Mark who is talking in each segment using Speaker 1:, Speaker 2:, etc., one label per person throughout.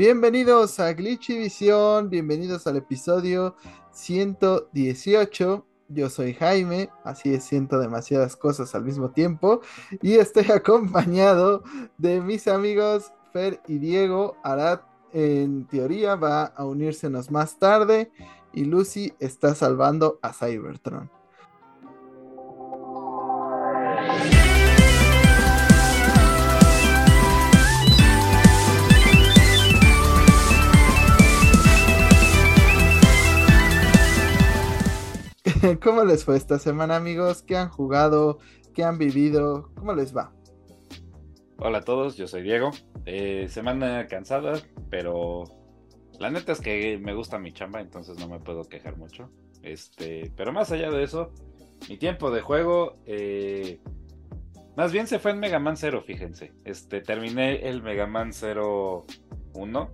Speaker 1: Bienvenidos a Glitchy Visión, bienvenidos al episodio 118. Yo soy Jaime, así es, siento demasiadas cosas al mismo tiempo y estoy acompañado de mis amigos Fer y Diego. Arad, en teoría, va a unírsenos más tarde y Lucy está salvando a Cybertron. ¿Cómo les fue esta semana, amigos? ¿Qué han jugado? ¿Qué han vivido? ¿Cómo les va?
Speaker 2: Hola a todos, yo soy Diego. Eh, semana cansada, pero la neta es que me gusta mi chamba, entonces no me puedo quejar mucho. Este, pero más allá de eso, mi tiempo de juego, eh, más bien se fue en Mega Man 0, fíjense. Este, terminé el Mega Man 0 1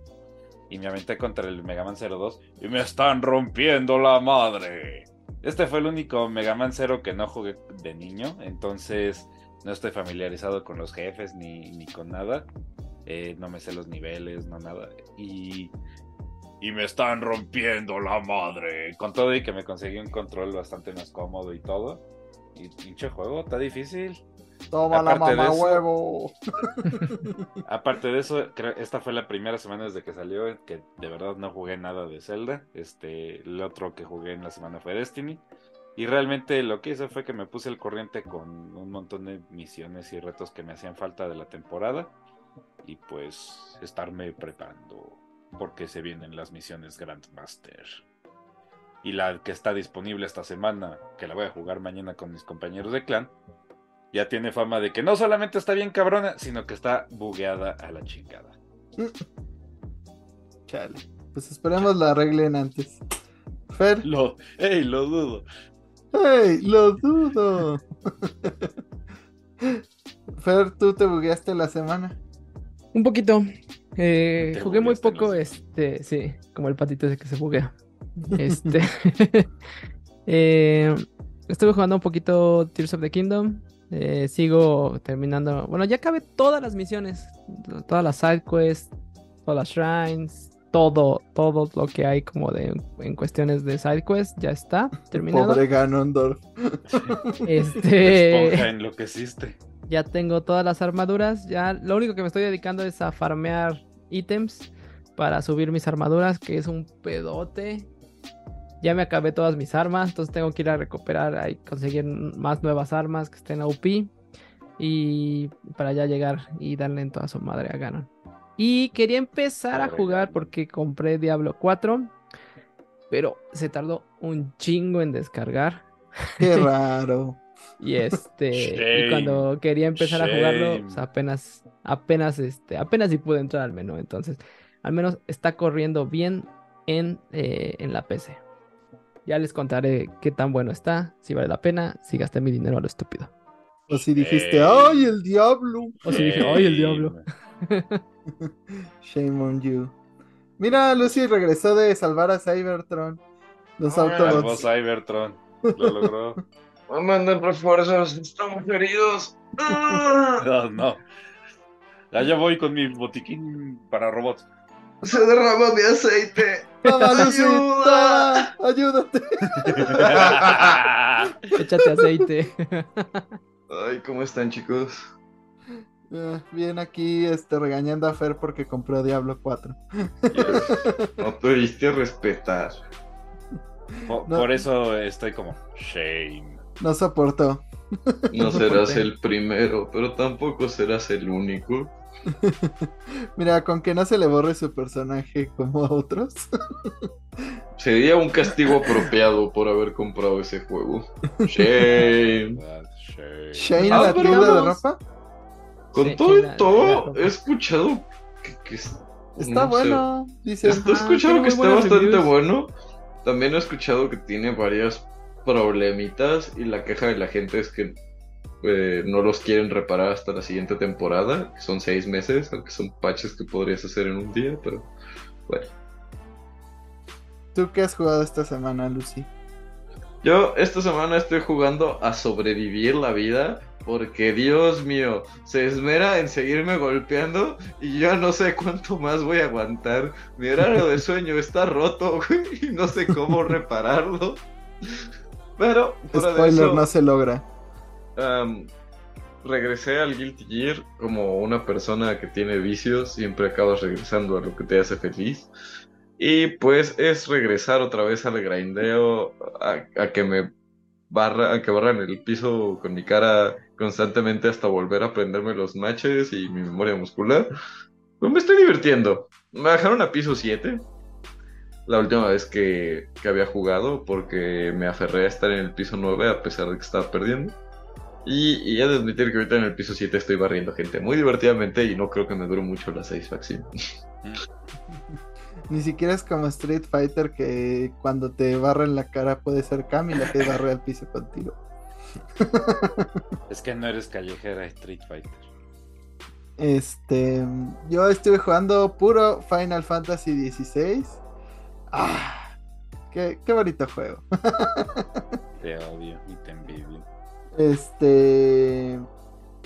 Speaker 2: y me aventé contra el Mega Man 02 y me están rompiendo la madre. Este fue el único Mega Man Zero que no jugué de niño, entonces no estoy familiarizado con los jefes ni, con nada. Eh, no me sé los niveles, no nada. Y, y me están rompiendo la madre. Con todo y que me conseguí un control bastante más cómodo y todo. Y pinche juego, está difícil.
Speaker 1: Toma la mamá huevo.
Speaker 2: aparte de eso, esta fue la primera semana desde que salió que de verdad no jugué nada de Zelda. Este, el otro que jugué en la semana fue Destiny. Y realmente lo que hice fue que me puse el corriente con un montón de misiones y retos que me hacían falta de la temporada. Y pues estarme preparando porque se vienen las misiones Grandmaster. Y la que está disponible esta semana, que la voy a jugar mañana con mis compañeros de clan, ya tiene fama de que no solamente está bien cabrona, sino que está bugueada a la chingada.
Speaker 1: Chale. Pues esperemos la arreglen antes. Fer.
Speaker 2: Lo, ey, lo dudo.
Speaker 1: ¡Ey, lo dudo! Fer, ¿tú te bugueaste la semana?
Speaker 3: Un poquito. Eh, jugué muy poco, este, sí, como el patito ese que se buguea. Este. eh, estuve jugando un poquito Tears of the Kingdom. Eh, sigo terminando. Bueno, ya acabé todas las misiones, todas las side quests, todas las shrines, todo, todo lo que hay como de en cuestiones de side quests ya está terminado.
Speaker 1: Pobre Ganondorf.
Speaker 3: Este.
Speaker 2: enloqueciste.
Speaker 3: Ya tengo todas las armaduras. Ya lo único que me estoy dedicando es a farmear ítems para subir mis armaduras, que es un pedote ya me acabé todas mis armas, entonces tengo que ir a recuperar y conseguir más nuevas armas que estén a UP y para ya llegar y darle en toda su madre a Ganon. Y quería empezar a jugar porque compré Diablo 4, pero se tardó un chingo en descargar.
Speaker 1: Qué raro.
Speaker 3: y este, y cuando quería empezar a jugarlo, pues, apenas, apenas, este, apenas si pude entrar al menú. Entonces, al menos está corriendo bien en, eh, en la PC. Ya les contaré qué tan bueno está, si vale la pena, si gasté mi dinero a lo estúpido.
Speaker 1: O si dijiste, ¡ay, el diablo!
Speaker 3: O si dije, ¡ay, el diablo!
Speaker 1: Shame on you. Mira, Lucy regresó de salvar a Cybertron. Los Autobots.
Speaker 2: Salvó Cybertron. Lo logró.
Speaker 4: Mandan refuerzos, estamos heridos.
Speaker 2: no, no. Ya voy con mi botiquín para robots.
Speaker 4: Se derrama mi aceite.
Speaker 1: ¡Ayuda! ¡Ayúdate!
Speaker 3: Échate aceite.
Speaker 4: Ay, ¿cómo están, chicos?
Speaker 1: Eh, bien aquí este, regañando a Fer porque compró Diablo 4.
Speaker 4: No tuviste respetar.
Speaker 2: Por, eso estoy como shame.
Speaker 1: No soportó.
Speaker 4: No serás el primero, pero tampoco serás el único.
Speaker 1: Mira, con que no se le borre su personaje como a otros.
Speaker 4: Sería un castigo apropiado por haber comprado ese juego. Shame.
Speaker 1: Shane, la tienda de ropa.
Speaker 4: Con todo y todo, he escuchado que,
Speaker 1: está bueno. Dice,
Speaker 4: he escuchado que está bastante bueno. También he escuchado que tiene varias problemitas y la queja de la gente es que eh, no los quieren reparar hasta la siguiente temporada, que son seis meses, aunque son patches que podrías hacer en un día, pero bueno.
Speaker 1: ¿Tú qué has jugado esta semana, Lucy?
Speaker 4: Yo esta semana estoy jugando a sobrevivir la vida Porque Dios mío, se esmera en seguirme golpeando y yo no sé cuánto más voy a aguantar. Mi horario de sueño está roto, y no sé cómo repararlo. Pero,
Speaker 1: Spoiler, no se logra.
Speaker 4: Regresé al Guilty Gear como una persona que tiene vicios, siempre acabas regresando a lo que te hace feliz. Y pues es regresar otra vez al grindeo, a, que me barra, a que barran el piso con mi cara constantemente hasta volver a aprenderme los matches y mi memoria muscular. Pues me estoy divirtiendo. Me bajaron a piso 7. La última vez que, que había jugado porque me aferré a estar en el piso 9 a pesar de que estaba perdiendo. Y, y he de admitir que ahorita en el piso 7 estoy barriendo gente muy divertidamente y no creo que me dure mucho la satisfacción.
Speaker 1: Ni siquiera es como Street Fighter que cuando te barra en la cara puede ser Cami la que barre al piso contigo.
Speaker 2: es que no eres callejera Street Fighter.
Speaker 1: Este, yo estuve jugando puro Final Fantasy XVI. Ah, qué, qué bonito juego.
Speaker 2: te odio y te envidio.
Speaker 1: Este,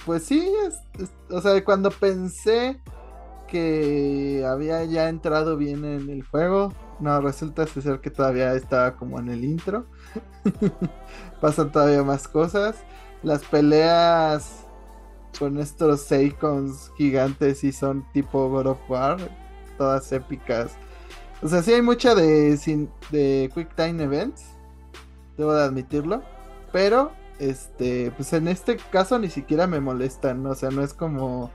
Speaker 1: pues sí, o sea, cuando pensé que había ya entrado bien en el juego. No, resulta ser que todavía estaba como en el intro. Pasan todavía más cosas. Las peleas con estos Seikons gigantes y son tipo God of War. Todas épicas. O sea, sí hay mucha de, de Quick Time Events. Debo de admitirlo. Pero, este, pues en este caso ni siquiera me molestan. O sea, no es como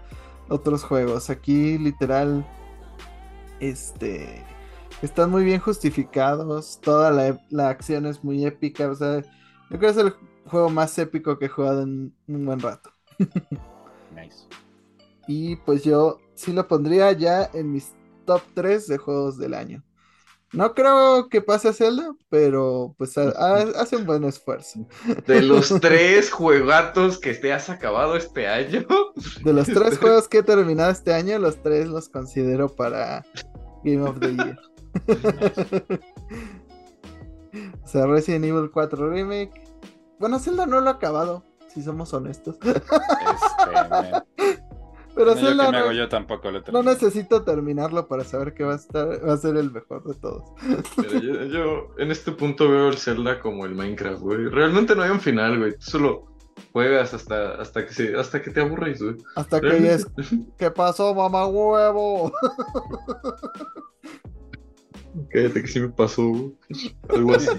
Speaker 1: otros juegos. Aquí literal, este, están muy bien justificados. Toda la, acción es muy épica. O sea, yo creo que es el juego más épico que he jugado en un buen rato.
Speaker 2: nice.
Speaker 1: Y pues yo sí lo pondría ya en mis top 3 de juegos del año. No creo que pase a Zelda, pero pues hace un buen esfuerzo.
Speaker 4: De los tres juegatos que te has acabado este año.
Speaker 1: De los tres juegos que he terminado este año, los tres los considero para Game of the Year. o sea, Resident Evil 4 Remake. Bueno, Zelda no lo ha acabado, si somos honestos. Este, pero
Speaker 2: no, yo tampoco
Speaker 1: No necesito terminarlo para saber que va a estar, va a ser el mejor de todos.
Speaker 4: yo, en este punto veo el Zelda como el Minecraft, güey. Realmente no hay un final, güey. solo juegas hasta, hasta que se, hasta que te aburres, güey.
Speaker 1: Hasta que es ¿Qué pasó, mamá huevo?
Speaker 4: Cállate que sí me pasó, Algo así.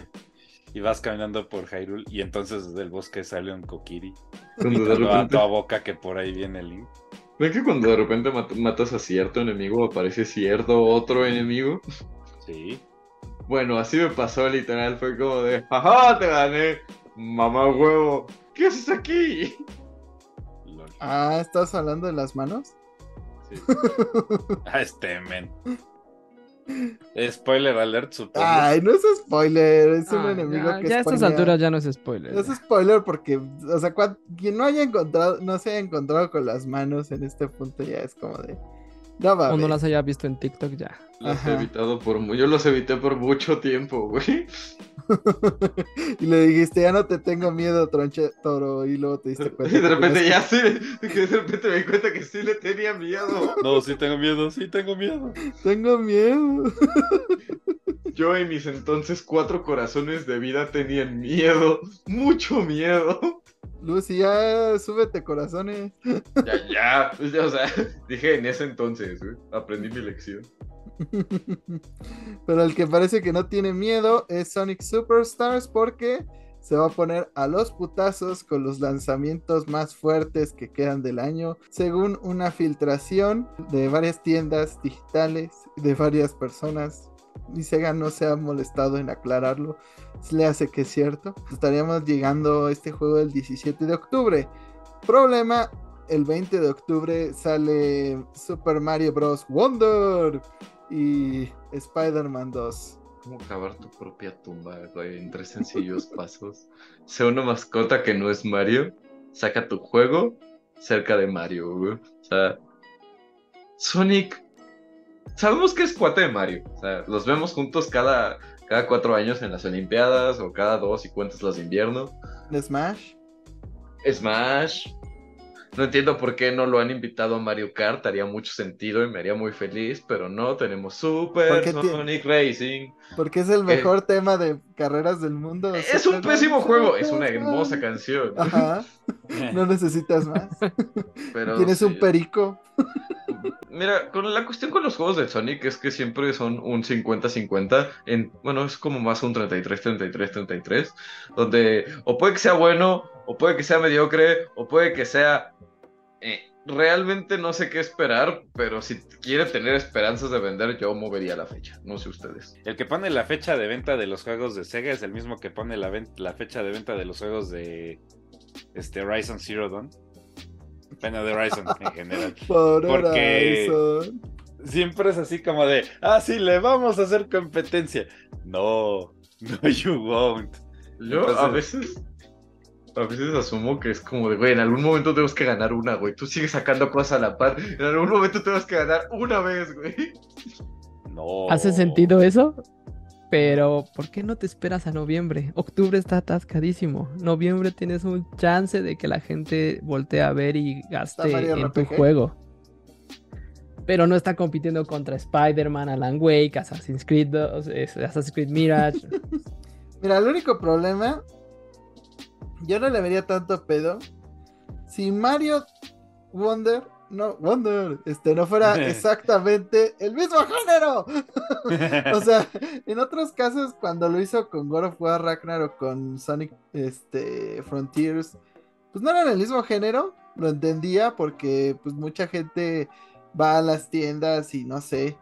Speaker 2: Y vas caminando por Hyrule y entonces del bosque sale un Kokiri. Cuando de repente... a tu boca que por ahí viene el link.
Speaker 4: ¿Ves que cuando de repente matas a cierto enemigo aparece cierto otro enemigo?
Speaker 2: Sí.
Speaker 4: Bueno, así me pasó literal, fue como de, ¡ajá! Te gané, mamá huevo, ¿qué haces aquí?
Speaker 1: Ah, ¿estás hablando de las manos?
Speaker 2: Sí. ah, este men. Spoiler alert, supongo.
Speaker 1: Ay, no es spoiler, es un enemigo que
Speaker 3: Ya a estas alturas ya no es spoiler.
Speaker 1: Es spoiler porque, o sea, quien no haya encontrado, no se haya encontrado con las manos en este punto ya es como de.
Speaker 3: No O no las haya visto en TikTok ya.
Speaker 4: Las he evitado por yo los evité por mucho tiempo, güey.
Speaker 1: y le dijiste, ya no te tengo miedo, tronche toro, y luego te diste cuenta.
Speaker 4: Y de repente ya sí, de repente me di cuenta que sí le tenía miedo.
Speaker 2: No, sí tengo miedo, sí tengo miedo.
Speaker 1: Tengo miedo.
Speaker 4: Yo en mis entonces cuatro corazones de vida tenían miedo, mucho miedo.
Speaker 1: Lucy, ya súbete corazones.
Speaker 4: Ya, ya, pues ya, o sea, dije en ese entonces, aprendí mi lección.
Speaker 1: Pero el que parece que no tiene miedo es Sonic Superstars porque se va a poner a los putazos con los lanzamientos más fuertes que quedan del año, según una filtración de varias tiendas digitales de varias personas. Y Sega no se ha molestado en aclararlo, le hace que es cierto. Estaríamos llegando a este juego el 17 de octubre. Problema, el 20 de octubre sale Super Mario Bros. Wonder y Spider-Man 2.
Speaker 4: ¿Cómo cavar tu propia tumba, güey? En tres sencillos pasos. Sea una mascota que no es Mario. Saca tu juego cerca de Mario, güey. O sea, Sonic. Sabemos que es cuate de Mario. O sea, los vemos juntos cada, cada cuatro años en las Olimpiadas o cada dos y cuentas las de invierno.
Speaker 1: ¿De Smash?
Speaker 4: Smash. No entiendo por qué no lo han invitado a Mario Kart, haría mucho sentido y me haría muy feliz, pero no, tenemos Super Sonic Racing.
Speaker 1: Porque es el mejor tema de carreras del mundo.
Speaker 4: Es un pésimo juego, es una hermosa canción. Ajá.
Speaker 1: No necesitas más. Pero, Tienes un perico.
Speaker 4: Mira, con la cuestión con los juegos de Sonic es que siempre son un 50-50. En, bueno, es como más un 33-33-33. Donde o puede que sea bueno, o puede que sea mediocre, o puede que sea. Eh, realmente no sé qué esperar, pero si quiere tener esperanzas de vender, yo movería la fecha. No sé ustedes.
Speaker 2: El que pone la fecha de venta de los juegos de Sega es el mismo que pone la, fecha de venta de los juegos de este, Horizon Zero Dawn. Bueno, de Horizon en general. Porque siempre es así como de, ah, sí, le vamos a hacer competencia. No, no, you won't.
Speaker 4: Yo a veces, a veces asumo que es como de, güey, en algún momento tenemos que ganar una, güey. Tú sigues sacando cosas a la par. En algún momento tenemos que ganar una vez, güey.
Speaker 3: No. ¿Hace sentido eso? Pero, ¿por qué no te esperas a noviembre? Octubre está atascadísimo. Noviembre tienes un chance de que la gente voltee a ver y gaste en tu juego. Pero no está compitiendo contra Spider-Man, Alan Wake, Assassin's Creed Assassin's Creed Mirage.
Speaker 1: Mira, el único problema, yo no le vería tanto pedo. Si Mario Wonder no, Wonder, este, no fuera exactamente el mismo género. o sea, en otros casos, cuando lo hizo con God of War Ragnarok, con Sonic este, Frontiers, pues no eran el mismo género, lo entendía porque pues mucha gente va a las tiendas y no sé,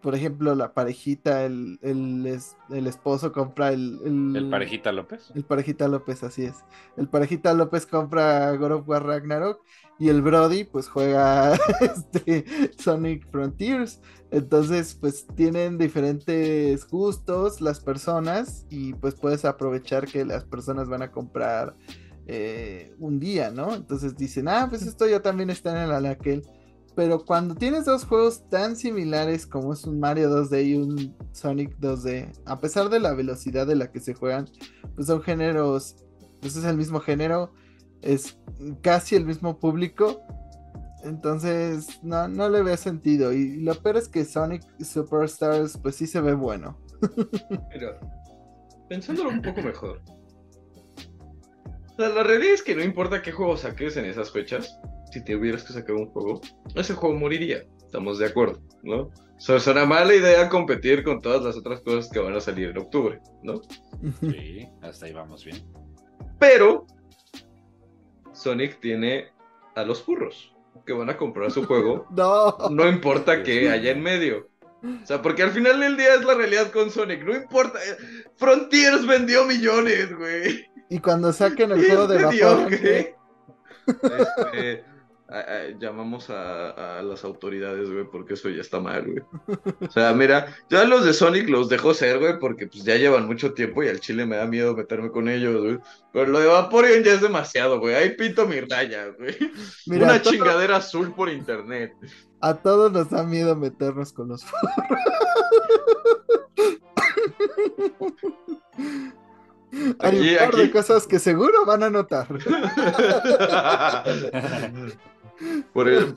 Speaker 1: por ejemplo, la parejita, el, el, esposo compra el,
Speaker 2: el, parejita López.
Speaker 1: El parejita López, así es. El parejita López compra God of War Ragnarok y el Brody pues juega este, Sonic Frontiers. Entonces pues tienen diferentes gustos las personas y pues puedes aprovechar que las personas van a comprar eh, un día, ¿no? Entonces dicen, ah, pues esto ya también está en el anaquel. Pero cuando tienes dos juegos tan similares como es un Mario 2D y un Sonic 2D, a pesar de la velocidad de la que se juegan, pues son géneros, pues es el mismo género, es casi el mismo público. Entonces, no, no le veo sentido. Y lo peor es que Sonic Superstars, pues sí se ve bueno.
Speaker 4: Pero, pensándolo un poco mejor. la realidad es que no importa qué juego saques en esas fechas, si te hubieras que sacar un juego, ese juego moriría. Estamos de acuerdo, ¿no? es una mala idea competir con todas las otras cosas que van a salir en octubre, ¿no?
Speaker 2: Sí, hasta ahí vamos bien.
Speaker 4: Pero Sonic tiene a los furros que van a comprar su juego.
Speaker 1: no.
Speaker 4: No importa que haya en medio. O sea, porque al final del día es la realidad con Sonic. No importa. Frontiers vendió millones, güey.
Speaker 1: Y cuando saquen el juego de vapor.
Speaker 4: Este, llamamos a, las autoridades, güey, porque eso ya está mal, güey. O sea, mira, ya los de Sonic los dejo ser, güey, porque pues ya llevan mucho tiempo y al chile me da miedo meterme con ellos, güey. Pero lo de Vaporeon ya es demasiado, güey. Ahí pinto mi raya, güey. Una chingadera azul por internet.
Speaker 1: A todos nos da miedo meternos con los Hay un par de cosas que seguro van a notar.
Speaker 4: Por el,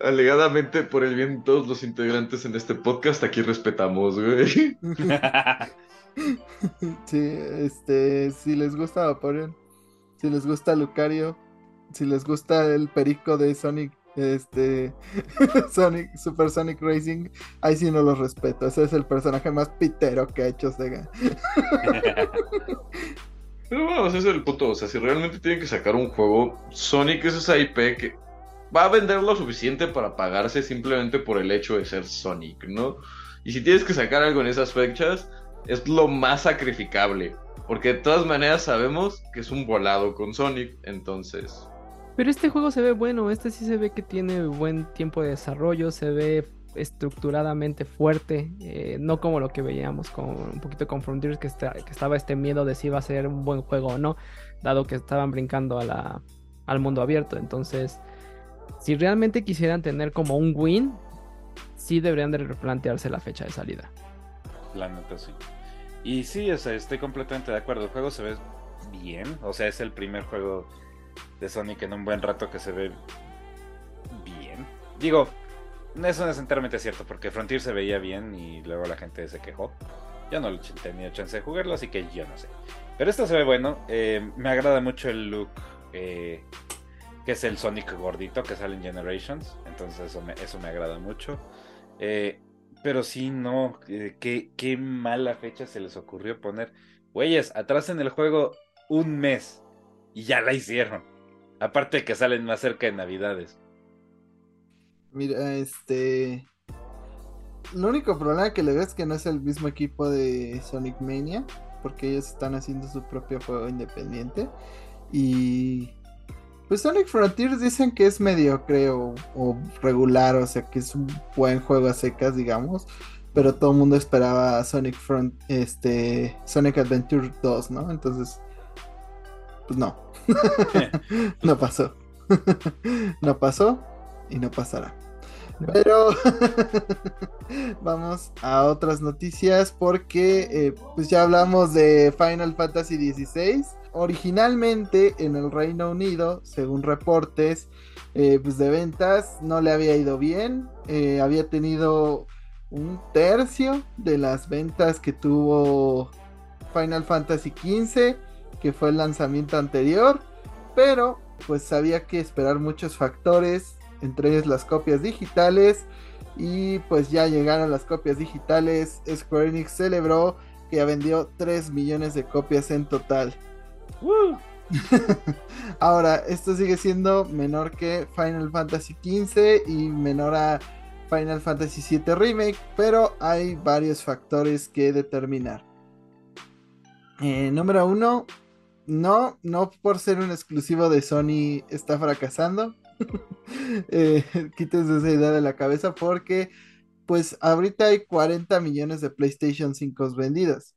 Speaker 4: alegadamente, por el bien de todos los integrantes en este podcast, aquí respetamos, güey.
Speaker 1: Sí, este, si les gusta Vaporeon, si les gusta Lucario, si les gusta el perico de Sonic, este, Sonic, Super Sonic Racing, ahí sí no los respeto. Ese es el personaje más pitero que ha hecho Sega.
Speaker 4: Pero vamos, ese es el punto. O sea, si realmente tienen que sacar un juego, Sonic es esa IP que va a vender lo suficiente para pagarse simplemente por el hecho de ser Sonic, ¿no? Y si tienes que sacar algo en esas fechas, es lo más sacrificable. Porque de todas maneras sabemos que es un volado con Sonic, entonces.
Speaker 3: Pero este juego se ve bueno, este sí se ve que tiene buen tiempo de desarrollo, se ve estructuradamente fuerte, eh, no como lo que veíamos con un poquito con Frontiers, que, que estaba este miedo de si iba a ser un buen juego o no, dado que estaban brincando al mundo abierto. Entonces, si realmente quisieran tener como un win, sí deberían de replantearse la fecha de salida.
Speaker 2: La neta sí. Y sí, o estoy completamente de acuerdo. El juego se ve bien. O sea, es el primer juego de Sonic en un buen rato que se ve bien. Digo, eso es enteramente cierto, porque Frontier se veía bien y luego la gente se quejó. Yo no tenía chance de jugarlo, así que yo no sé. Pero esto se ve bueno. Eh, me agrada mucho el look eh, que es el Sonic gordito que sale en Generations. Entonces eso me, eso me agrada mucho. Eh, pero sí, no. qué, qué mala fecha se les ocurrió poner. Güeyes, atrás en el juego un mes. Y ya la hicieron. Aparte de que salen más cerca de Navidades.
Speaker 1: Mira, este. Lo único problema que le veo es que no es el mismo equipo de Sonic Mania. Porque ellos están haciendo su propio juego independiente. Y. Pues Sonic Frontiers dicen que es mediocre o, o regular, o sea que es un buen juego a secas, digamos pero todo el mundo esperaba Sonic Front, este, Sonic Adventure 2, ¿no? Entonces, pues no, no pasó, no pasó y no pasará. Pero vamos a otras noticias porque eh, pues ya hablamos de Final Fantasy XVI. Originalmente en el Reino Unido, según reportes eh, pues de ventas, no le había ido bien. Eh, había tenido un tercio de las ventas que tuvo Final Fantasy XV, que fue el lanzamiento anterior, pero pues había que esperar muchos factores, entre ellos las copias digitales, y pues ya llegaron las copias digitales, Square Enix celebró que ya vendió 3 millones de copias en total. Ahora, esto sigue siendo menor que Final Fantasy XV y menor a Final Fantasy VII Remake, pero hay varios factores que determinar. Eh, número uno, no, no por ser un exclusivo de Sony está fracasando. eh, quítense esa idea de la cabeza porque pues ahorita hay 40 millones de PlayStation 5 vendidas.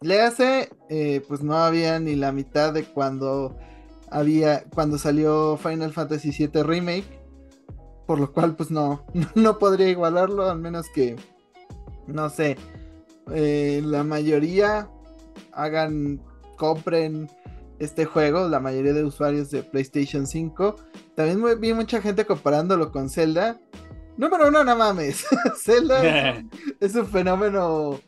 Speaker 1: Le hace, eh, pues no había ni la mitad de cuando había, cuando salió Final Fantasy VII Remake por lo cual pues no, no podría igualarlo, al menos que, no sé, eh, la mayoría hagan, compren este juego, la mayoría de usuarios de PlayStation 5. También vi mucha gente comparándolo con Zelda. Número uno, no mames. Zelda es, un fenómeno,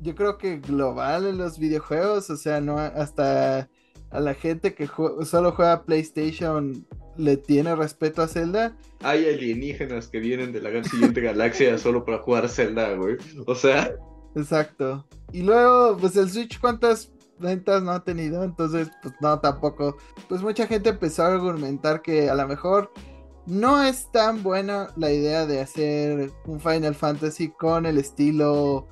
Speaker 1: yo creo que global en los videojuegos. O sea, no hasta a la gente que solo juega PlayStation le tiene respeto a Zelda.
Speaker 4: Hay alienígenas que vienen de la siguiente galaxia solo para jugar Zelda, güey. O sea.
Speaker 1: Exacto. Y luego, pues el Switch, ¿cuántas ventas no ha tenido? Entonces, pues no, tampoco. Pues mucha gente empezó a argumentar que a lo mejor no es tan buena la idea de hacer un Final Fantasy con el estilo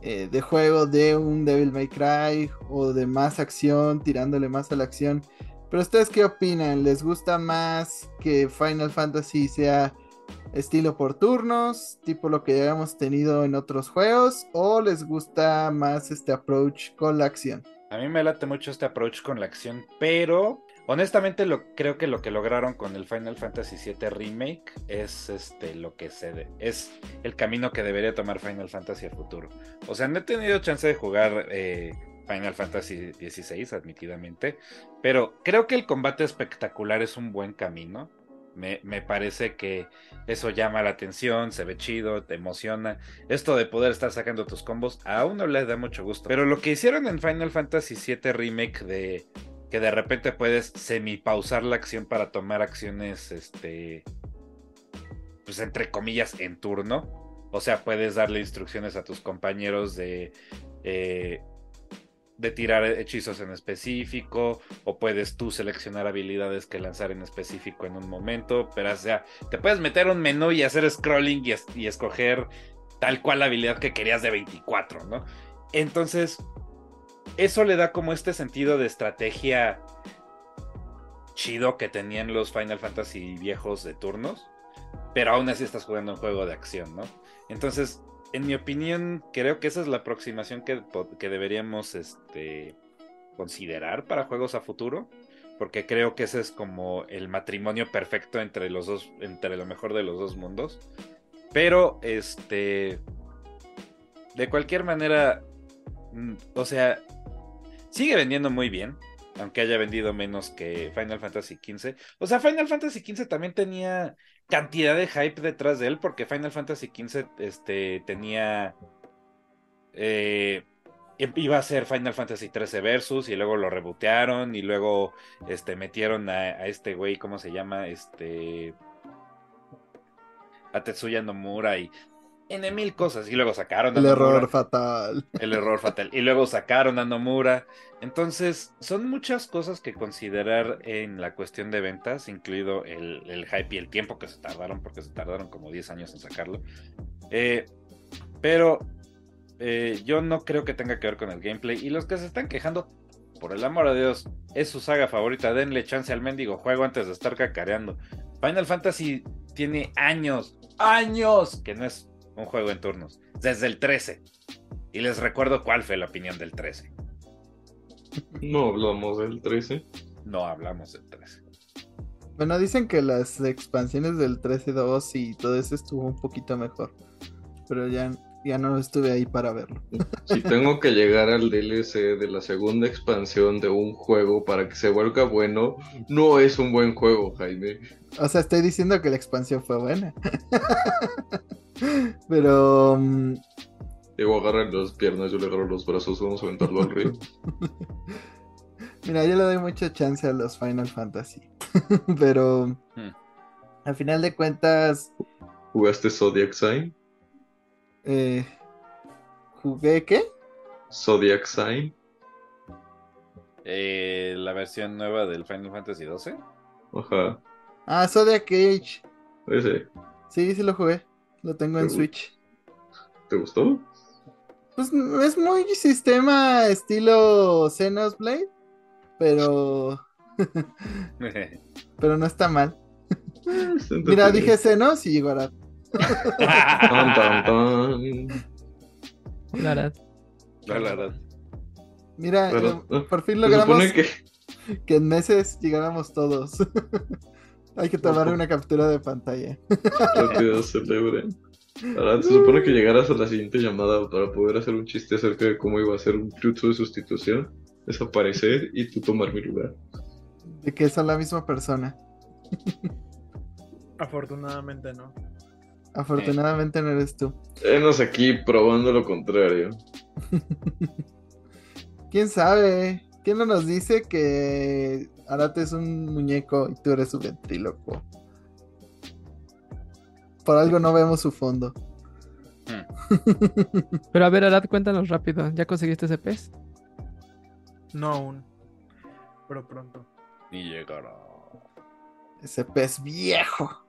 Speaker 1: eh, de juego de un Devil May Cry o de más acción, tirándole más a la acción pero ustedes qué opinan? ¿Les gusta más que Final Fantasy sea estilo por turnos, tipo lo que ya hemos tenido en otros juegos, o les gusta más este approach con la acción?
Speaker 2: A mí me late mucho este approach con la acción, pero honestamente lo, creo que lo que lograron con el Final Fantasy VII Remake es este lo que es el camino que debería tomar Final Fantasy a futuro. O sea, no he tenido chance de jugar eh, Final Fantasy XVI, admitidamente. Pero creo que el combate espectacular es un buen camino. Me, parece que eso llama la atención, se ve chido, te emociona. Esto de poder estar sacando tus combos a uno le da mucho gusto. Pero lo que hicieron en Final Fantasy VII Remake de que de repente puedes semi-pausar la acción para tomar acciones, este, pues entre comillas, en turno. O sea, puedes darle instrucciones a tus compañeros de eh, de tirar hechizos en específico, o puedes tú seleccionar habilidades que lanzar en específico en un momento, pero o sea, te puedes meter un menú y hacer scrolling y, escoger tal cual la habilidad que querías de 24, ¿no? Entonces, eso le da como este sentido de estrategia chido que tenían los Final Fantasy viejos de turnos, pero aún así estás jugando un juego de acción, ¿no? Entonces, en mi opinión, creo que esa es la aproximación que, deberíamos este, considerar para juegos a futuro. Porque creo que ese es como el matrimonio perfecto entre los dos, entre lo mejor de los dos mundos. Pero, este. De cualquier manera. Mm, o sea. Sigue vendiendo muy bien. aunque haya vendido menos que Final Fantasy XV. O sea, Final Fantasy XV también tenía cantidad de hype detrás de él, porque Final Fantasy XV este, tenía... Eh, iba a ser Final Fantasy XIII Versus y luego lo rebotearon y luego este, metieron a, este güey, ¿cómo se llama? Este... A Tetsuya Nomura y en mil cosas. Y luego sacaron
Speaker 1: a El error fatal.
Speaker 2: El error fatal. Y luego sacaron a Nomura. Entonces, son muchas cosas que considerar en la cuestión de ventas, incluido el, hype y el tiempo que se tardaron, porque se tardaron como 10 años en sacarlo. Eh, pero eh, yo no creo que tenga que ver con el gameplay. Y los que se están quejando, por el amor de Dios, es su saga favorita. Denle chance al mendigo juego antes de estar cacareando. Final Fantasy tiene años, años que no es un juego en turnos, desde el 13. Y les recuerdo cuál fue la opinión del 13.
Speaker 4: No hablamos del 13.
Speaker 2: No hablamos del 13.
Speaker 1: Bueno, dicen que las expansiones del 13-2 y todo eso estuvo un poquito mejor. Pero ya, ya no estuve ahí para verlo.
Speaker 4: Si tengo que llegar al DLC de la segunda expansión de un juego para que se vuelva bueno, no es un buen juego, Jaime.
Speaker 1: O sea, estoy diciendo que la expansión fue buena. Pero. Um...
Speaker 4: Digo, agarren las piernas, yo le agarro los brazos, vamos a aventarlo al río.
Speaker 1: Mira, yo le doy mucha chance a los Final Fantasy. Pero. Hmm. Al final de cuentas.
Speaker 4: ¿Jugaste Zodiac Sign?
Speaker 1: Eh, ¿Jugué qué?
Speaker 4: Zodiac Sign.
Speaker 2: Eh, la versión nueva del Final Fantasy XII.
Speaker 4: Ajá.
Speaker 1: Ah, Zodiac Age.
Speaker 4: Ese.
Speaker 1: Sí, sí lo jugué. Lo tengo en Switch.
Speaker 4: ¿Te gustó?
Speaker 1: Pues es muy sistema estilo Xenoblade, pero. pero no está mal. Mira, dije Xenos y llegó Arad. Mira, eh, por fin logramos que... que en meses llegáramos todos. Hay que tomar una captura de pantalla.
Speaker 4: Rápido, celebre. Ahora se supone que llegaras a la siguiente llamada para poder hacer un chiste acerca de cómo iba a ser un jutsu de sustitución, desaparecer y tú tomar mi lugar.
Speaker 1: De que son la misma persona.
Speaker 5: Afortunadamente no.
Speaker 1: Afortunadamente no eres tú.
Speaker 4: Enos aquí probando lo contrario.
Speaker 1: ¿Quién sabe? ¿Quién no nos dice que Arate es un muñeco y tú eres un ventríloco. Por algo no vemos su fondo.
Speaker 3: Hmm. Pero a ver, Arad, cuéntanos rápido. ¿Ya conseguiste ese pez?
Speaker 5: No aún. Pero pronto.
Speaker 2: Y llegará.
Speaker 1: Ese pez viejo.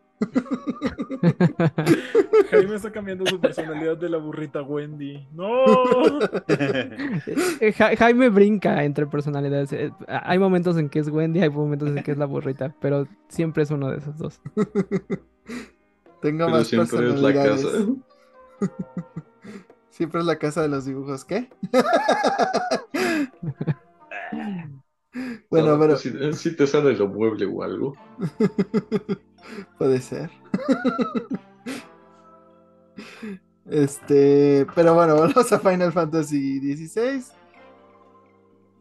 Speaker 5: Jaime está cambiando su personalidad de la burrita Wendy. ¡No!
Speaker 3: Eh, Jaime brinca entre personalidades. Eh, hay momentos en que es Wendy, hay momentos en que es la burrita, pero siempre es uno de esos dos.
Speaker 1: Tengo más personalidades. siempre es la casa de los dibujos, ¿qué?
Speaker 4: bueno, pero. Si, te sale lo mueble o algo.
Speaker 1: Puede ser. este, pero bueno, volvemos a Final Fantasy XVI.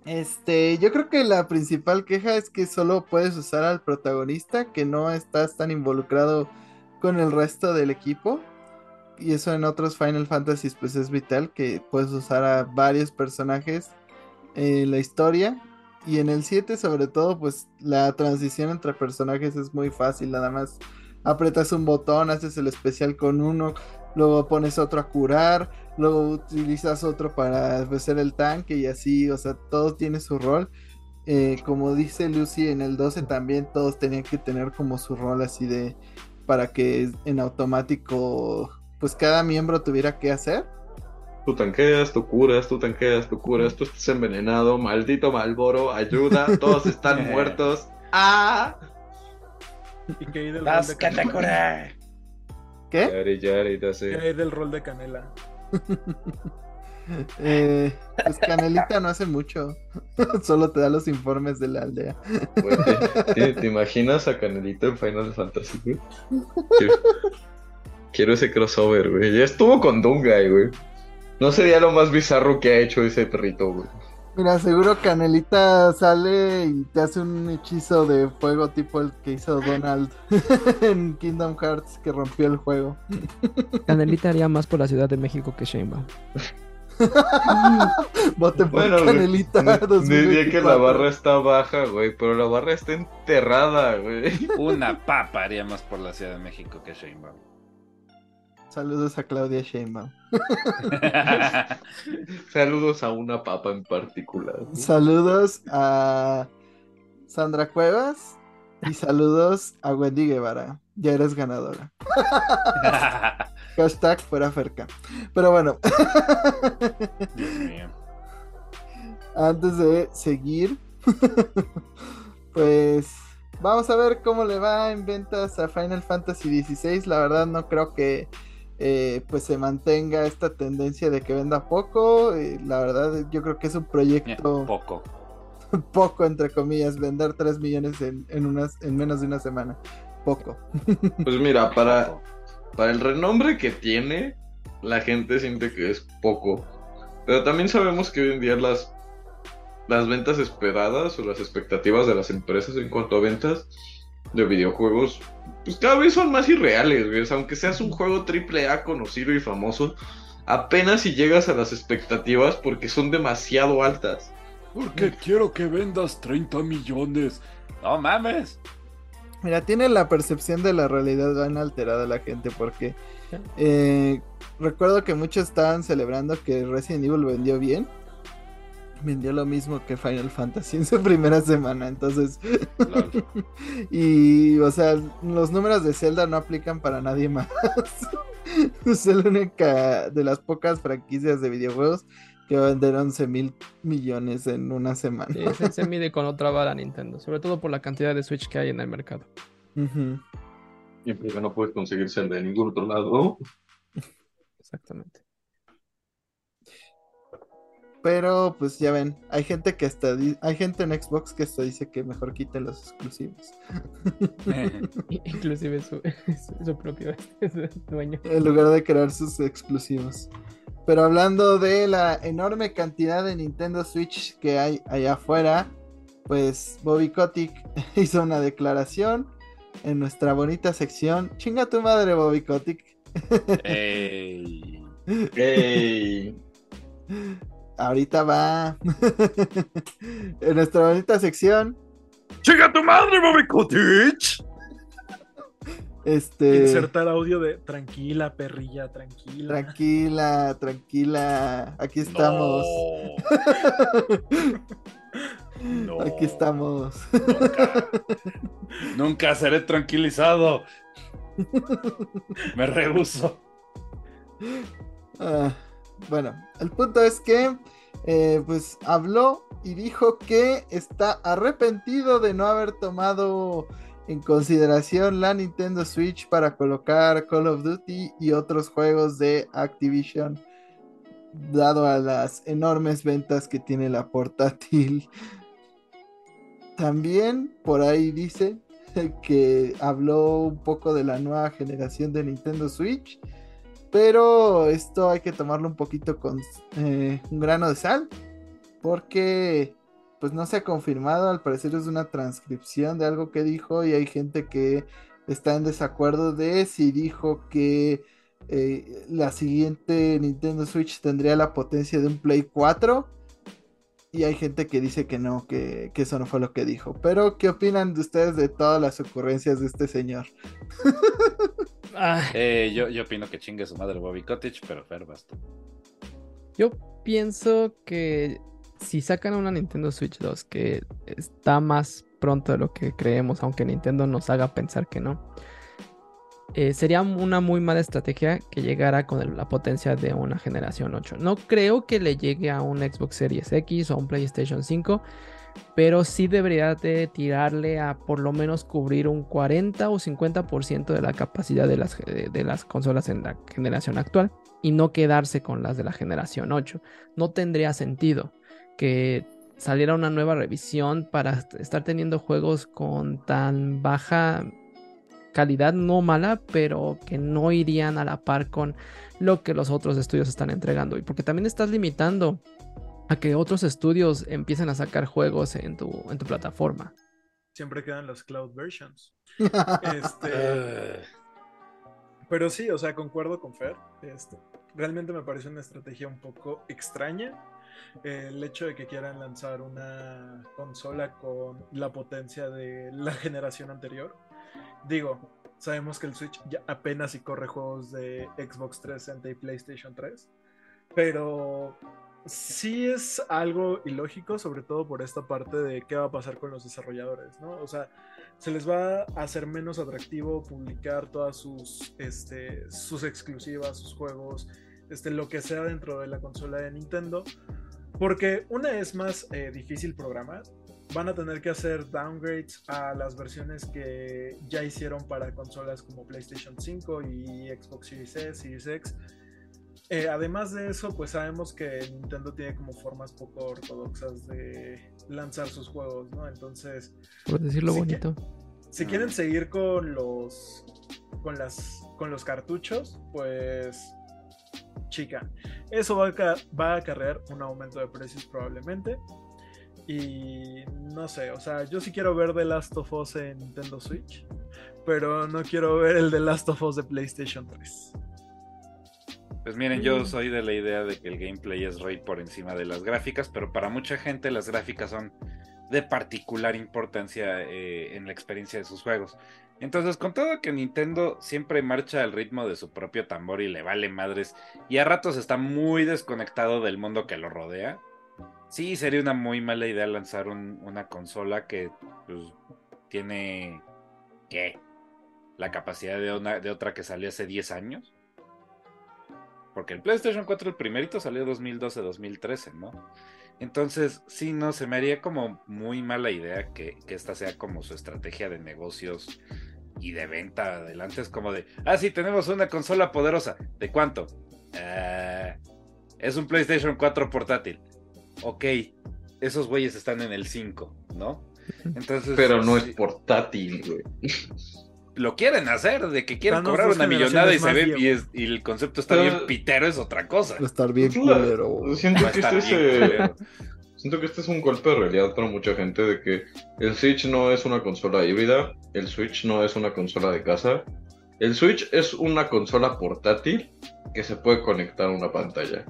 Speaker 1: Este, yo creo que la principal queja es que solo puedes usar al protagonista, que no estás tan involucrado con el resto del equipo. Y eso en otros Final Fantasy pues es vital, que puedes usar a varios personajes en la historia y en el 7 sobre todo, pues la transición entre personajes es muy fácil, nada más apretas un botón, haces el especial con uno, luego pones otro a curar, luego utilizas otro para hacer el tanque y así, o sea, todo tiene su rol. Eh, como dice Lucy en el 12 también todos tenían que tener como su rol así de para que en automático pues cada miembro tuviera que hacer
Speaker 4: Tú tanqueas, tú curas, tú tanqueas, tú curas, tú estás envenenado, maldito Malboro, ayuda, todos están muertos. ¡Ah!
Speaker 5: ¿Y qué hay del rol de
Speaker 1: canela? ¿Qué?
Speaker 4: Yari, yari,
Speaker 5: ¿Qué hay del rol de canela?
Speaker 1: eh, pues Canelita no hace mucho. Solo te da los informes de la aldea.
Speaker 4: ¿te, imaginas a Canelita en Final Fantasy, güey? Quiero, ese crossover, güey. Ya estuvo con Dungai, güey. No sería lo más bizarro que ha hecho ese perrito, güey.
Speaker 1: Mira, seguro Canelita sale y te hace un hechizo de fuego tipo el que hizo Donald en Kingdom Hearts que rompió el juego.
Speaker 3: Canelita haría más por la Ciudad de México que Sheinbaum.
Speaker 1: Vote por
Speaker 4: Bueno,
Speaker 1: Canelita.
Speaker 4: Diría que la
Speaker 1: 2024.
Speaker 4: barra está baja, güey, pero la barra está enterrada, güey.
Speaker 2: Una papa haría más por la Ciudad de México que Sheinbaum.
Speaker 1: Saludos a Claudia Sheinbaum.
Speaker 4: Saludos a una papa en particular.
Speaker 1: Saludos a Sandra Cuevas y saludos a Wendy Guevara. Ya eres ganadora. Hashtag fuera Ferca. Pero bueno,
Speaker 2: Dios mío.
Speaker 1: antes de seguir, pues vamos a ver cómo le va en ventas a Final Fantasy XVI. La verdad no creo que eh, pues se mantenga esta tendencia de que venda poco. Eh, la verdad yo creo que es un proyecto
Speaker 2: Poco.
Speaker 1: poco entre comillas, vender 3 millones en, en, unas, en menos de una semana. Poco.
Speaker 4: Pues mira, para, para el renombre que tiene, la gente siente que es poco. Pero también sabemos que hoy en día las, las ventas esperadas o las expectativas de las empresas en cuanto a ventas de videojuegos, pues cada vez son más irreales, güey. O sea, aunque seas un juego triple A conocido y famoso, apenas si llegas a las expectativas porque son demasiado altas.
Speaker 5: Porque quiero que vendas 30 millones.
Speaker 2: No mames.
Speaker 1: Mira, tiene la percepción de la realidad van alterada la gente porque eh, recuerdo que muchos estaban celebrando que Resident Evil vendió bien. Vendió lo mismo que Final Fantasy en su primera semana, entonces... Y, o sea, los números de Zelda no aplican para nadie más. es la única de las pocas franquicias de videojuegos que va a vender 11 mil millones en una semana.
Speaker 3: Sí, se, se mide con otra vara Nintendo, sobre todo por la cantidad de Switch que hay en el mercado.
Speaker 1: Ujú.
Speaker 4: Y porque no puedes conseguir Zelda de ningún otro lado.
Speaker 3: Exactamente.
Speaker 1: Pero pues ya ven, hay gente que hasta di- hay gente en Xbox que hasta dice que mejor quite los exclusivos.
Speaker 3: Inclusive su, su, su propio su dueño.
Speaker 1: En lugar de crear sus exclusivos. Pero hablando de la enorme cantidad de Nintendo Switch que hay allá afuera, pues Bobby Kotick hizo una declaración en nuestra bonita sección. Chinga tu madre, Bobby Kotick.
Speaker 2: Ey.
Speaker 4: ¡Ey!
Speaker 1: Ahorita va. en nuestra bonita sección.
Speaker 2: ¡Chica tu madre, Bobby Kotich!
Speaker 1: Este.
Speaker 5: Insertar audio de tranquila, perrilla, tranquila.
Speaker 1: Tranquila, tranquila. Aquí estamos.
Speaker 2: No.
Speaker 1: Aquí estamos.
Speaker 2: Nunca. Nunca seré tranquilizado. Me rehuso.
Speaker 1: Ah, bueno, el punto es que eh, pues habló y dijo que está arrepentido de no haber tomado en consideración la Nintendo Switch para colocar Call of Duty y otros juegos de Activision, dado a las enormes ventas que tiene la portátil. También por ahí dice que habló un poco de la nueva generación de Nintendo Switch. Pero esto hay que tomarlo un poquito con eh, un grano de sal. Porque pues no se ha confirmado. Al parecer es una transcripción de algo que dijo. Y hay gente que está en desacuerdo de si dijo que eh, la siguiente Nintendo Switch tendría la potencia de un Play 4. Y hay gente que dice que no, que, eso no fue lo que dijo. Pero, ¿qué opinan de ustedes de todas las ocurrencias de este señor?
Speaker 3: Ah,
Speaker 2: Eh, yo, yo opino que chingue su madre Bobby Cottage, pero Fer, vas tú.
Speaker 3: yo pienso que si sacan una Nintendo Switch 2 que está más pronto de lo que creemos, aunque Nintendo nos haga pensar que no, eh, sería una muy mala estrategia que llegara con el- la potencia de una generación 8. No creo que le llegue a un Xbox Series X o a un PlayStation 5, pero sí debería de tirarle a por lo menos cubrir un 40 o 50% de la capacidad de las, de, de las consolas en la generación actual y no quedarse con las de la generación 8. No tendría sentido que saliera una nueva revisión para est- estar teniendo juegos con tan baja calidad, no mala, pero que no irían a la par con lo que los otros estudios están entregando. Y porque también estás limitando a que otros estudios empiecen a sacar juegos en tu, en tu plataforma.
Speaker 5: Siempre quedan las cloud versions. este, pero sí, o sea, concuerdo con Fer. Este, realmente me parece una estrategia un poco extraña. el hecho de que quieran lanzar una consola con la potencia de la generación anterior. Digo, sabemos que el Switch ya apenas si corre juegos de Xbox 360 y PlayStation 3. Pero sí es algo ilógico, sobre todo por esta parte de qué va a pasar con los desarrolladores, ¿no? O sea, se les va a hacer menos atractivo publicar todas sus, este, sus exclusivas, sus juegos, este, lo que sea dentro de la consola de Nintendo, porque una es más eh, difícil programar, van a tener que hacer downgrades a las versiones que ya hicieron para consolas como PlayStation 5 y Xbox Series S, Series X eh, además de eso, pues sabemos que Nintendo tiene como formas poco ortodoxas de lanzar sus juegos, ¿no? Entonces.
Speaker 3: Por decirlo bonito.
Speaker 5: si quieren seguir con los. con las. con los cartuchos, pues. Chica. Eso va a, va a acarrear un aumento de precios probablemente. Y no sé, o sea, yo sí quiero ver The Last of Us en Nintendo Switch, pero no quiero ver el The Last of Us de PlayStation 3.
Speaker 2: Pues miren, yo soy de la idea de que el gameplay es rey por encima de las gráficas, pero para mucha gente las gráficas son de particular importancia eh, en la experiencia de sus juegos. Entonces, con todo que Nintendo siempre marcha al ritmo de su propio tambor y le vale madres, y a ratos está muy desconectado del mundo que lo rodea, sí sería una muy mala idea lanzar una consola que pues, tiene, ¿qué? La capacidad de, una, de otra que salió hace 10 años. Porque el PlayStation 4, el primerito, salió 2012-2013, ¿no? Entonces, sí, no, se me haría como muy mala idea que, esta sea como su estrategia de negocios y de venta adelante. Es como de, ah, sí, tenemos una consola poderosa. ¿De cuánto? Eh, es un PlayStation 4 portátil. Ok, esos güeyes están en el 5, ¿no?
Speaker 4: Entonces. Pero no es portátil, güey.
Speaker 2: Lo quieren hacer, de que quieren cobrar una millonada y se ve y, el concepto está bien pitero es otra cosa.
Speaker 1: Estar bien culero.
Speaker 4: Siento que, este es, eh, siento que este es un golpe de realidad para mucha gente de que el Switch no es una consola híbrida, el Switch no es una consola de casa, el Switch es una consola portátil que se puede conectar a una pantalla.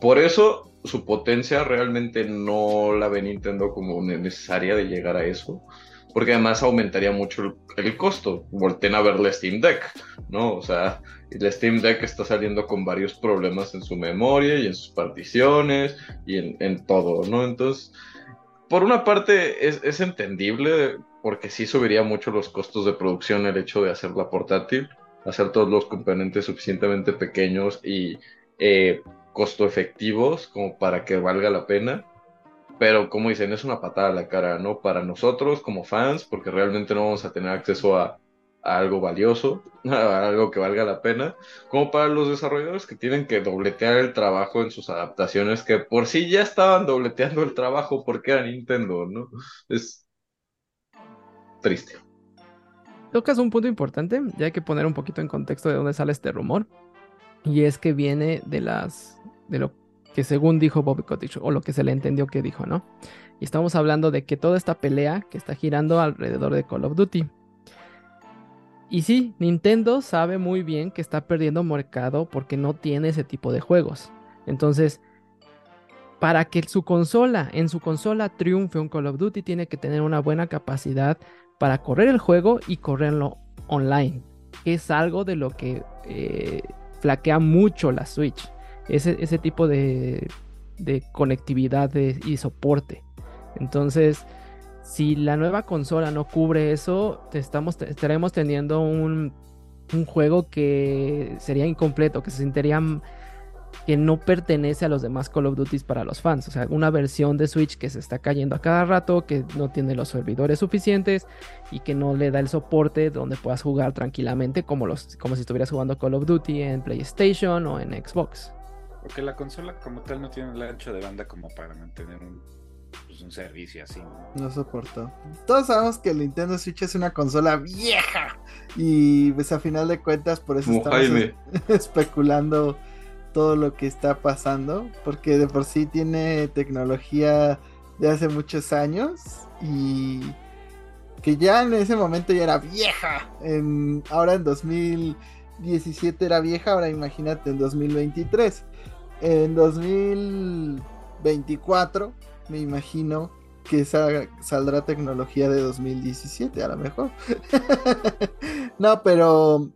Speaker 4: Por eso su potencia realmente no la ve Nintendo como necesaria de llegar a eso porque además aumentaría mucho el, costo. Volten a ver la Steam Deck, ¿no? O sea, el Steam Deck está saliendo con varios problemas en su memoria y en sus particiones y en, todo, ¿no? Entonces, por una parte es, es, entendible porque sí subiría mucho los costos de producción el hecho de hacerla portátil, hacer todos los componentes suficientemente pequeños y eh, costo efectivos como para que valga la pena pero como dicen, es una patada a la cara, ¿no? Para nosotros como fans, porque realmente no vamos a tener acceso a, algo valioso, a algo que valga la pena, como para los desarrolladores que tienen que dobletear el trabajo en sus adaptaciones, que por sí ya estaban dobleteando el trabajo porque era Nintendo, ¿no? Es triste.
Speaker 3: Tocas un punto importante, ya hay que poner un poquito en contexto de dónde sale este rumor, y es que viene de las de lo que según dijo Bobby Kotick, o lo que se le entendió que dijo, ¿no? Y estamos hablando de que toda esta pelea que está girando alrededor de Call of Duty. Y sí, Nintendo sabe muy bien que está perdiendo mercado porque no tiene ese tipo de juegos. Entonces, para que su consola, en su consola triunfe un Call of Duty, tiene que tener una buena capacidad para correr el juego y correrlo online. Es algo de lo que eh, flaquea mucho la Switch ese, tipo de, conectividad y soporte. Entonces, si la nueva consola no cubre eso, estamos, estaremos teniendo un, un, juego que sería incompleto, que se sentiría que no pertenece a los demás Call of Duty para los fans. O sea, una versión de Switch que se está cayendo a cada rato, que no tiene los servidores suficientes y que no le da el soporte donde puedas jugar tranquilamente como, los, como si estuvieras jugando Call of Duty en PlayStation o en Xbox.
Speaker 2: Porque la consola como tal no tiene el ancho de banda como para mantener un, pues, un servicio así.
Speaker 1: ¿no? soporta. Todos sabemos que el Nintendo Switch es una consola vieja. Y pues a final de cuentas por eso estamos especulando todo lo que está pasando, porque de por sí tiene tecnología de hace muchos años y que ya en ese momento ya era vieja. En, ahora en 2017 era vieja, ahora imagínate en 2023. En 2024 me imagino que saldrá tecnología de 2017 a lo mejor. no, pero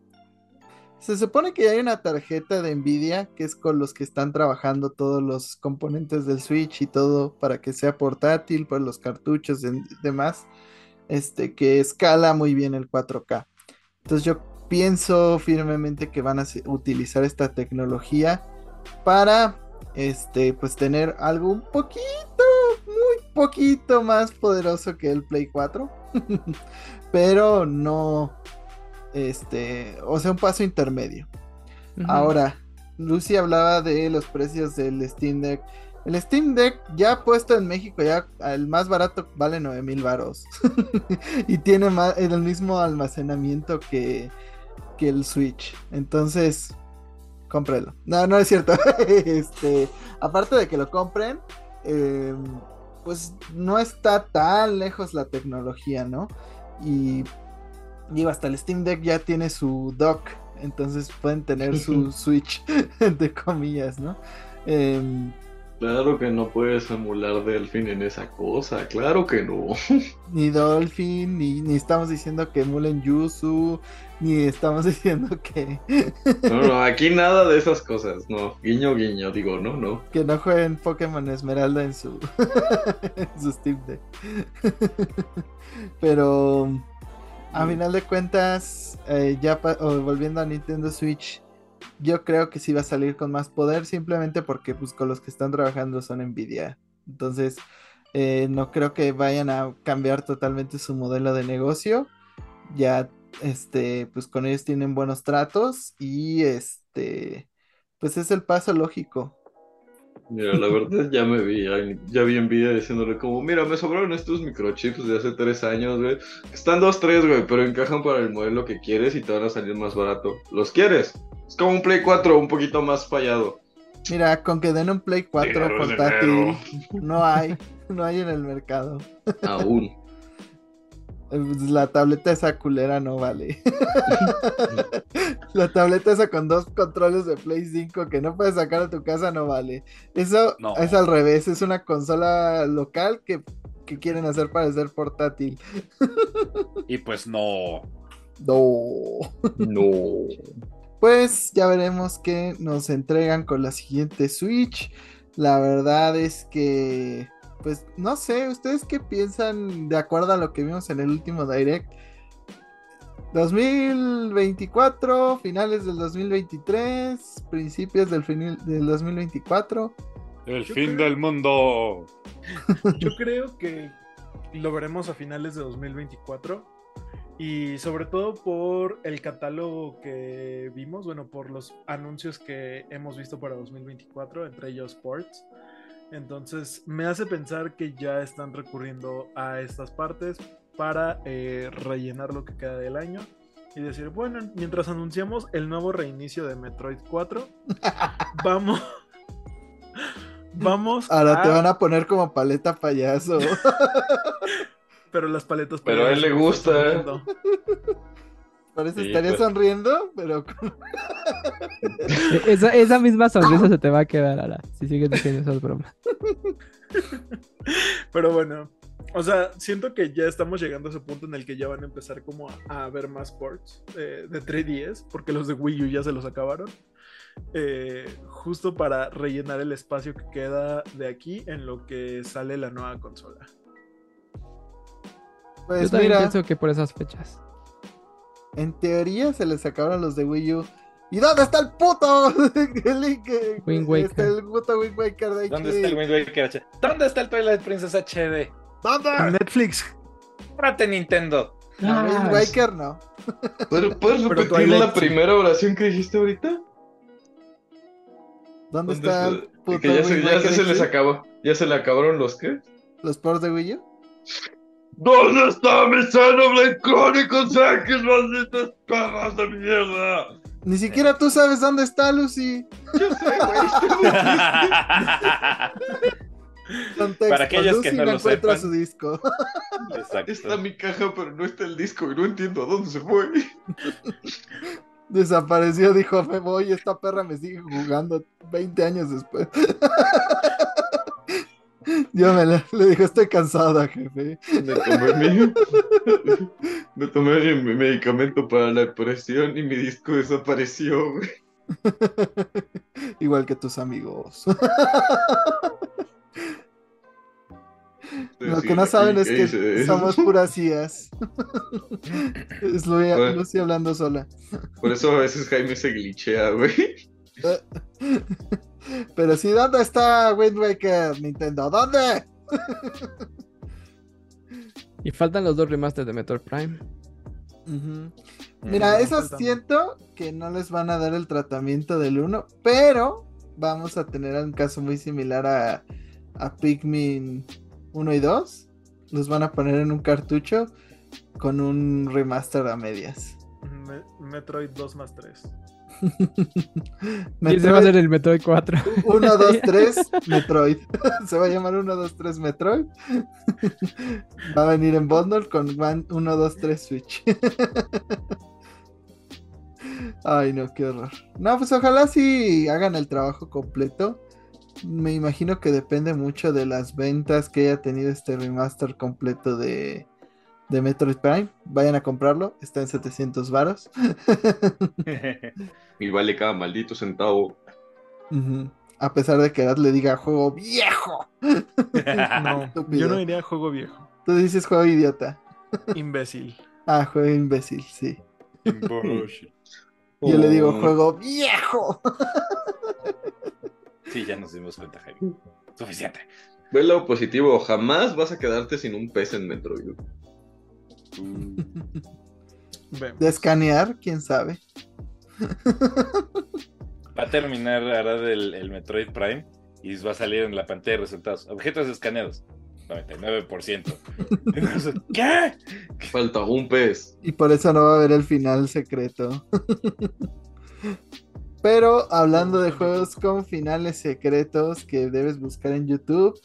Speaker 1: se supone que hay una tarjeta de Nvidia que es con los que están trabajando todos los componentes del Switch y todo para que sea portátil, por los cartuchos y demás, este, que escala muy bien el 4K. Entonces yo pienso firmemente que van a utilizar esta tecnología para este, pues tener algo un poquito, muy poquito más poderoso que el Play 4. Pero no, este, o sea, un paso intermedio. Ahora, Lucy hablaba de los precios del Steam Deck. El Steam Deck ya puesto en México, ya el más barato vale 9 mil varos. y tiene el mismo almacenamiento que, que el Switch. Entonces, cómprelo. No, no es cierto. este, aparte de que lo compren, em, pues no está tan lejos la tecnología, ¿no? Y digo, hasta el Steam Deck ya tiene su dock, entonces pueden tener su Switch, entre comillas, ¿no? Eh,
Speaker 4: Claro que no puedes emular Delfin en esa cosa, claro que no.
Speaker 1: Ni Dolphin, ni, ni estamos diciendo que emulen Yuzu, ni estamos diciendo que.
Speaker 4: No, no, aquí nada de esas cosas, no. Guiño, guiño, digo, no, no.
Speaker 1: Que no jueguen Pokémon Esmeralda en su, en su Steam Deck. Pero a final de cuentas, eh, ya volviendo a Nintendo Switch, yo creo que sí va a salir con más poder, simplemente porque pues con los que están trabajando son Nvidia. Entonces, eh, no creo que vayan a cambiar totalmente su modelo de negocio. Ya, este, pues con ellos tienen buenos tratos y este, pues es el paso lógico.
Speaker 4: Mira, la verdad ya me vi, ya vi envidia diciéndole como, mira, me sobraron estos microchips de hace tres años, güey. Están dos, tres, güey, pero encajan para el modelo que quieres y te van a salir más barato. ¿Los quieres? Es como un Play 4 un poquito más fallado.
Speaker 1: Mira, con que den un Play 4 portátil, no hay, no hay en el mercado.
Speaker 4: Aún.
Speaker 1: La tableta esa culera no vale. la tableta esa con dos controles de Play 5 que no puedes sacar a tu casa no vale. Eso es al revés, es una consola local que, que quieren hacer parecer portátil.
Speaker 2: y pues no.
Speaker 1: No.
Speaker 4: No.
Speaker 1: Pues ya veremos qué nos entregan con la siguiente Switch. La verdad es que, pues no sé, ¿ustedes qué piensan de acuerdo a lo que vimos en el último Direct? 2024, finales del 2023, principios del, del 2024.
Speaker 2: El fin del mundo.
Speaker 5: Yo creo que lo veremos a finales de 2024 y sobre todo por el catálogo que vimos, bueno, por los anuncios que hemos visto para 2024, entre ellos Sports. Entonces me hace pensar que ya están recurriendo a estas partes para eh, rellenar lo que queda del año y decir, bueno, mientras anunciamos el nuevo reinicio de Metroid 4, vamos... Vamos.
Speaker 1: Ahora te van a poner como paleta payaso.
Speaker 5: pero las paletas.
Speaker 4: Pero a él le gusta. ¿eh?
Speaker 1: Parece estaría pues. sonriendo, pero.
Speaker 3: esa, esa, misma sonrisa se te va a quedar, ahora, si sigues diciendo esas bromas.
Speaker 5: Pero bueno, o sea, siento que ya estamos llegando a ese punto en el que ya van a empezar como a, ver más ports eh, de 3DS, porque los de Wii U ya se los acabaron. Eh, justo para rellenar el espacio que queda de aquí en lo que sale la nueva consola.
Speaker 3: Pues Yo también pienso que por esas fechas.
Speaker 1: En teoría se les acabaron los de Wii U. ¿Y dónde está el puto
Speaker 3: Wind Waker?
Speaker 1: Está el puto Wind Waker de
Speaker 2: ¿Dónde está el Wind Waker? ¿Dónde está el Twilight Princess HD?
Speaker 1: ¿Dónde?
Speaker 5: Netflix.
Speaker 2: Prate Nintendo.
Speaker 1: No, Wind Waker no.
Speaker 4: ¿Puedes repetir la primera oración que dijiste ahorita?
Speaker 1: ¿Dónde, está el
Speaker 4: puto que ya, se, ya se les acabó. ¿Ya se le acabaron los qué?
Speaker 1: ¿Los ports de Wii U?
Speaker 4: ¿Dónde está mi Xenoblade Chronicles X, malditas perras de mierda?
Speaker 1: Ni siquiera tú sabes dónde está Lucy.
Speaker 4: Yo sé, güey.
Speaker 1: Contexto,
Speaker 2: Para aquellos
Speaker 1: Lucy
Speaker 2: que no lo
Speaker 1: encuentra
Speaker 2: sepan.
Speaker 1: su disco.
Speaker 2: Exacto.
Speaker 4: Está mi caja, pero no está el disco y no entiendo a dónde se fue.
Speaker 1: Desapareció, dijo, me voy, esta perra me sigue jugando 20 años después. Yo me le, le dijo, estoy cansada, jefe.
Speaker 4: Me tomé mi, me tomé mi medicamento para la depresión y mi disco desapareció, güey.
Speaker 1: Igual que tus amigos. Lo que no saben es
Speaker 4: ¿qué
Speaker 1: que
Speaker 4: dices?
Speaker 1: somos puras IAs. Es Lu-
Speaker 4: Bueno.
Speaker 1: Lucy hablando sola.
Speaker 4: Por eso a veces Jaime se glitchea, güey.
Speaker 1: Pero sí, ¿dónde está Wind Waker, Nintendo? ¿Dónde?
Speaker 3: Y faltan los dos remasters de Metroid Prime.
Speaker 1: Ujú. Mira,
Speaker 5: Mm,
Speaker 1: esos
Speaker 5: faltan.
Speaker 1: siento que no les van a dar el tratamiento del 1, pero vamos a tener un caso muy similar a, a Pikmin 1 y 2. Los van a poner en un cartucho con un remaster a medias.
Speaker 5: Me- Metroid 2 más 3.
Speaker 3: Y ese va a ser el Metroid 4.
Speaker 1: 1, 2, 3, Metroid. Se va a llamar 1, 2, 3 Metroid. Va a venir en bundle con 1, 2, 3 Switch. Ay, no, qué horror. No, pues ojalá sí hagan el trabajo completo. Me imagino que depende mucho de las ventas que haya tenido este remaster completo de, de Metroid Prime. Vayan a comprarlo, está en 700 varos.
Speaker 4: Y vale cada maldito centavo.
Speaker 1: A pesar de que Arad le diga juego viejo.
Speaker 5: No, yo no diría juego viejo.
Speaker 1: Tú dices juego idiota.
Speaker 5: Imbécil.
Speaker 1: Ah, juego imbécil, sí. Yo le digo
Speaker 4: Oh.
Speaker 1: juego viejo.
Speaker 2: Sí, ya nos dimos cuenta, Jaime. Suficiente.
Speaker 4: Ve lo positivo, jamás vas a quedarte sin un pez en Metroid.
Speaker 5: Vemos.
Speaker 1: De escanear, quién sabe.
Speaker 2: Va a terminar ahora el, el Metroid Prime y va a salir en la pantalla de resultados. Objetos escaneados. 99%. Entonces, ¿Qué?
Speaker 4: Falta un pez.
Speaker 1: Y por eso no va a haber el final secreto. Pero hablando de juegos con finales secretos que debes buscar en YouTube,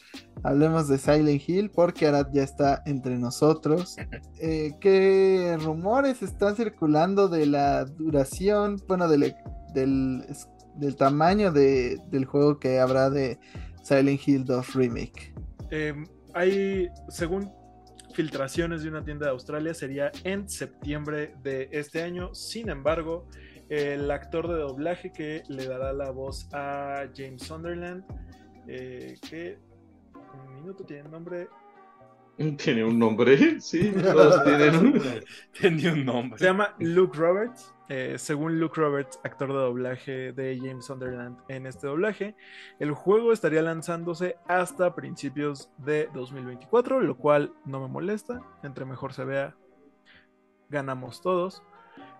Speaker 1: hablemos de Silent Hill porque Arad ya está entre nosotros. Eh, ¿Qué rumores están circulando de la duración, bueno, del, del, del tamaño de- del juego que habrá de Silent Hill 2 Remake?
Speaker 5: Eh, hay, según filtraciones de una tienda de Australia, sería en septiembre de este año. Sin embargo, el actor de doblaje que le dará la voz a James Sunderland, eh, que un minuto tiene nombre,
Speaker 4: ¿Tiene un nombre? Sí, todos tienen un...
Speaker 2: Tenía un nombre.
Speaker 5: se llama Luke Roberts. Eh, según Luke Roberts, actor de doblaje de James Sunderland en este doblaje, el juego estaría lanzándose hasta principios de 2024, lo cual no me molesta. Entre mejor se vea, ganamos todos.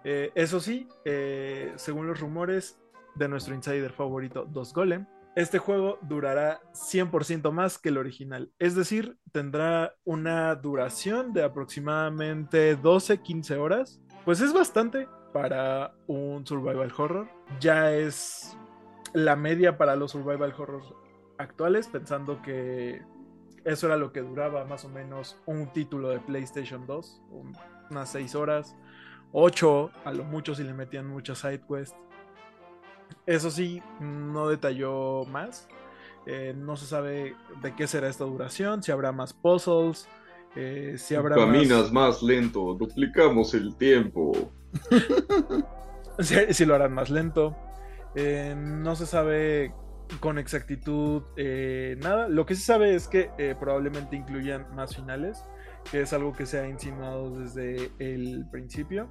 Speaker 5: Eh, eso sí, eh, según los rumores de nuestro insider favorito, Dos Golem, este juego durará 100% más que el original. Es decir, tendrá una duración de aproximadamente 12-15 horas. Pues es bastante para un survival horror. Ya es la media para los survival horrors actuales, pensando que eso era lo que duraba más o menos un título de PlayStation 2, un- unas 6 horas, 8 a lo mucho si le metían muchas side quests. Eso sí, no detalló más. Eh, no se sabe de qué será esta duración, si habrá más puzzles, eh, si habrá
Speaker 4: Caminas
Speaker 5: más...
Speaker 4: más lento, duplicamos el tiempo.
Speaker 5: si, si lo harán más lento. Eh, no se sabe con exactitud eh, nada. Lo que se sabe es que probablemente incluyan más finales, que es algo que se ha insinuado desde el principio.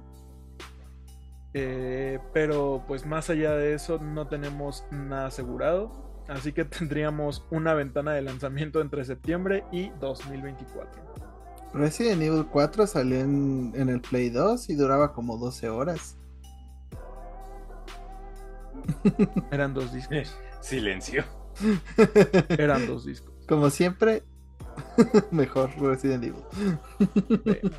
Speaker 5: Eh, pero pues más allá de eso no tenemos nada asegurado. Así que tendríamos una ventana de lanzamiento entre septiembre y 2024.
Speaker 1: Resident Evil 4 salió en, en el Play 2 y duraba como 12 horas.
Speaker 5: Eran dos discos.
Speaker 2: Silencio.
Speaker 5: Eran dos discos.
Speaker 1: Como siempre, mejor Resident Evil.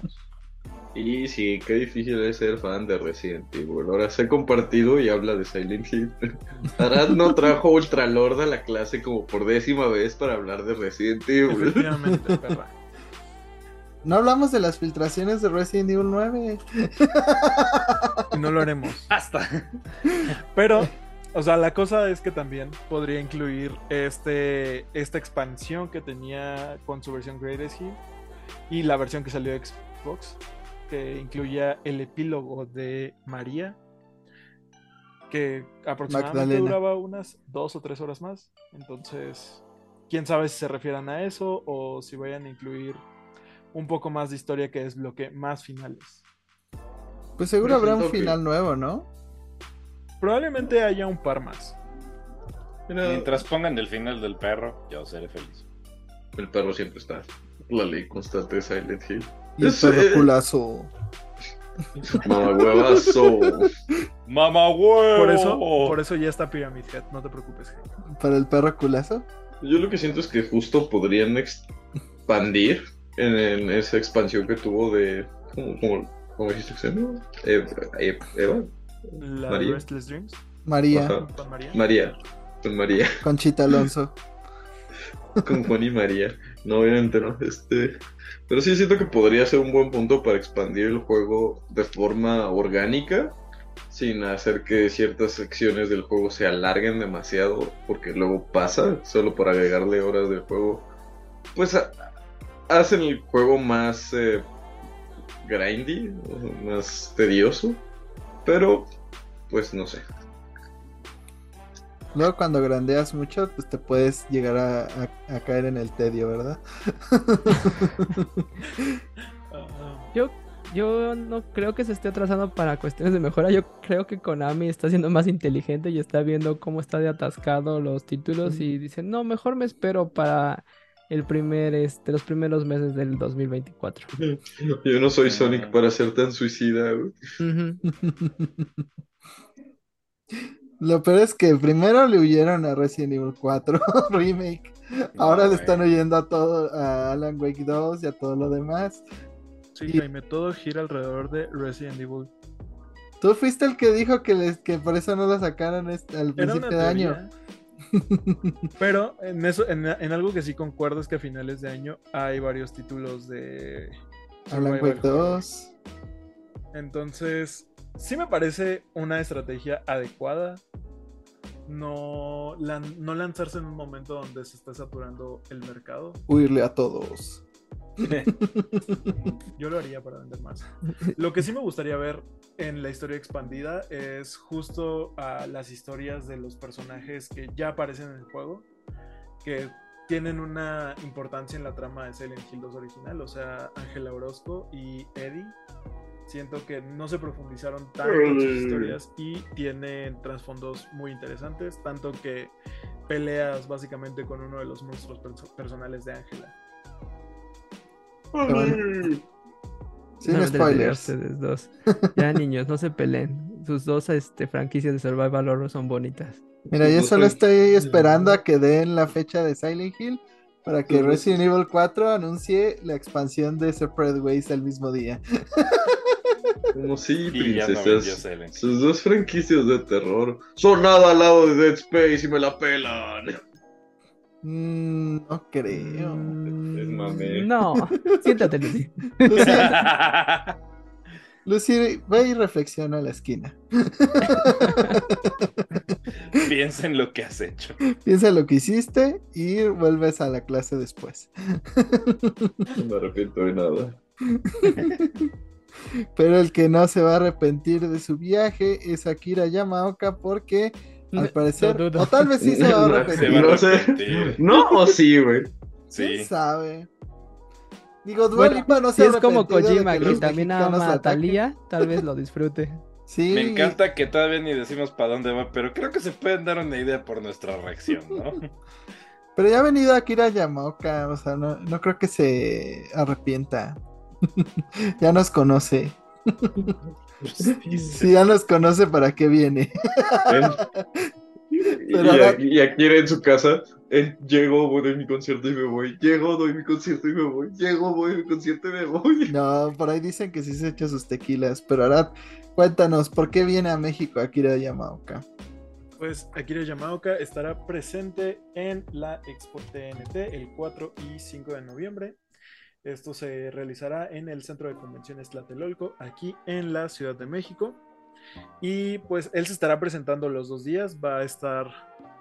Speaker 4: Y sí, qué difícil es ser fan de Resident Evil. Ahora se ha compartido y habla de Silent Hill. Arad no trajo Ultralord a la clase como por décima vez para hablar de Resident Evil.
Speaker 5: Efectivamente, perra.
Speaker 1: No hablamos de las filtraciones de Resident Evil 9.
Speaker 5: Y no lo haremos.
Speaker 2: Hasta.
Speaker 5: Pero, o sea, la cosa es que también podría incluir este, esta expansión que tenía con su versión Greatest Hit y la versión que salió de Xbox, que incluía el epílogo de María, que aproximadamente
Speaker 1: Magdalena.
Speaker 5: duraba unas dos o tres horas más. Entonces, quién sabe si se refieran a eso o si vayan a incluir un poco más de historia que desbloquee más finales.
Speaker 1: Pues seguro habrá un
Speaker 4: siento que-
Speaker 1: final nuevo, ¿no?
Speaker 5: Probablemente haya un par más.
Speaker 2: Mientras pongan el final del perro, yo seré feliz.
Speaker 4: el perro siempre está. La ley constante de Silent Hill.
Speaker 1: Y el perro culazo.
Speaker 4: Mamá huevazo.
Speaker 2: ¡Mamá huevo!
Speaker 5: Por eso, por eso ya está Pyramid Head, no te preocupes.
Speaker 1: ¿Para el perro culazo?
Speaker 4: Yo lo que siento es que justo podrían expandir en, en esa expansión que tuvo de. ¿Cómo, cómo, cómo dijiste que se llama? Eva.
Speaker 5: La
Speaker 4: María.
Speaker 5: Restless Dreams
Speaker 1: María,
Speaker 5: con María.
Speaker 4: María. Con María.
Speaker 1: Conchita Alonso.
Speaker 4: Con Juan y María. No, obviamente no. Este. Pero sí siento que podría ser un buen punto para expandir el juego de forma orgánica. Sin hacer que ciertas secciones del juego se alarguen demasiado. Porque luego pasa. Solo por agregarle horas del juego. Pues a- hacen el juego más eh, grindy. Más tedioso. Pero. Pues no sé.
Speaker 1: Luego cuando grandeas mucho, pues te puedes llegar a, a- a caer en el tedio, ¿verdad?
Speaker 3: Yo, yo no creo que se esté atrasando para cuestiones de mejora. Yo creo que Konami está siendo más inteligente y está viendo cómo está de atascado los títulos y dice, no, mejor me espero para el primer, este, los primeros meses del 2024.
Speaker 4: Yo no soy Sonic para ser tan suicida. güey.
Speaker 1: Lo peor es que primero le huyeron a Resident Evil 4 Remake. Ahora
Speaker 2: No,
Speaker 1: le están huyendo a todo, a Alan Wake 2 y a todo lo demás.
Speaker 5: sí,
Speaker 1: Y-
Speaker 5: Jaime, todo gira alrededor de Resident Evil.
Speaker 1: Tú fuiste el que dijo que, les, que por eso no lo sacaron este- al principio de año.
Speaker 5: Pero en eso, en, en algo que sí concuerdo es que a finales de año hay varios títulos de
Speaker 1: Alan Wake
Speaker 5: horror.
Speaker 1: 2.
Speaker 5: Entonces, sí me parece una estrategia adecuada. No, no lanzarse en un momento donde se está saturando el mercado.
Speaker 1: Huirle a todos.
Speaker 5: Yo lo haría para vender más. Lo que sí me gustaría ver en la historia expandida es justo a las historias de los personajes que ya aparecen en el juego, que tienen una importancia en la trama de Silent Hill 2 original, o sea, Ángela Orozco y Eddie. Siento que no se profundizaron tanto en sus historias y tienen trasfondos muy interesantes, tanto que peleas básicamente con uno de los monstruos perso- personales de Ángela.
Speaker 1: Sin
Speaker 3: No
Speaker 1: spoilers.
Speaker 3: ustedes dos. Ya, niños, no se peleen. Sus dos este, franquicias de Survival Horror son bonitas.
Speaker 1: Mira, yo solo estoy esperando a que den la fecha de Silent Hill para que. Resident Evil 4 anuncie la expansión de Separate Ways al mismo día.
Speaker 4: Como
Speaker 2: no vendió
Speaker 4: princesas. Sus dos franquicias de terror son nada al lado de Dead Space y me la pelan.
Speaker 1: Mm, no creo.
Speaker 3: Mm,
Speaker 4: mame.
Speaker 3: No, siéntate, Lucy.
Speaker 1: Lucy, Lucy, ve y reflexiona a la esquina.
Speaker 2: Piensa en lo que has hecho.
Speaker 1: Piensa lo que hiciste y vuelves a la clase después.
Speaker 4: No me arrepiento de nada.
Speaker 1: Pero el que no se va a arrepentir de su viaje es Akira Yamaoka porque al parecer, o tal vez sí se va a
Speaker 4: No,
Speaker 2: Se va
Speaker 1: arrepentir.
Speaker 2: a
Speaker 4: No sé.
Speaker 2: arrepentir.
Speaker 4: ¿No o sí, güey?
Speaker 1: ¿Quién
Speaker 2: Sí.
Speaker 1: sabe? Digo, Dua
Speaker 3: Bueno,
Speaker 1: no
Speaker 3: Si
Speaker 1: se ha
Speaker 3: es como Kojima,
Speaker 1: que
Speaker 3: también ama a. Thalía, tal vez lo disfrute.
Speaker 1: Sí,
Speaker 2: Me encanta que todavía ni decimos para dónde va, pero creo que se pueden dar una idea por nuestra reacción, ¿no?
Speaker 1: pero ya ha venido Akira Yamaoka, o sea, no, no creo que se arrepienta. ya nos conoce. Si ya nos conoce, ¿para qué viene?
Speaker 4: Y,
Speaker 1: Pero
Speaker 4: y,
Speaker 1: ahora-
Speaker 4: y aquí en su casa. en llego, doy mi concierto y me voy. Llego, doy mi concierto y me voy. Llego, voy mi concierto y me voy.
Speaker 1: No, por ahí dicen que sí se echa sus tequilas. Pero ahora, cuéntanos, ¿por qué viene a México Akira Yamaoka?
Speaker 5: Pues Akira Yamaoka estará presente en la Expo TNT el 4 y 5 de noviembre. Esto se realizará en el Centro de Convenciones Tlatelolco, aquí en la Ciudad de México. Y pues él se estará presentando los dos días, va a estar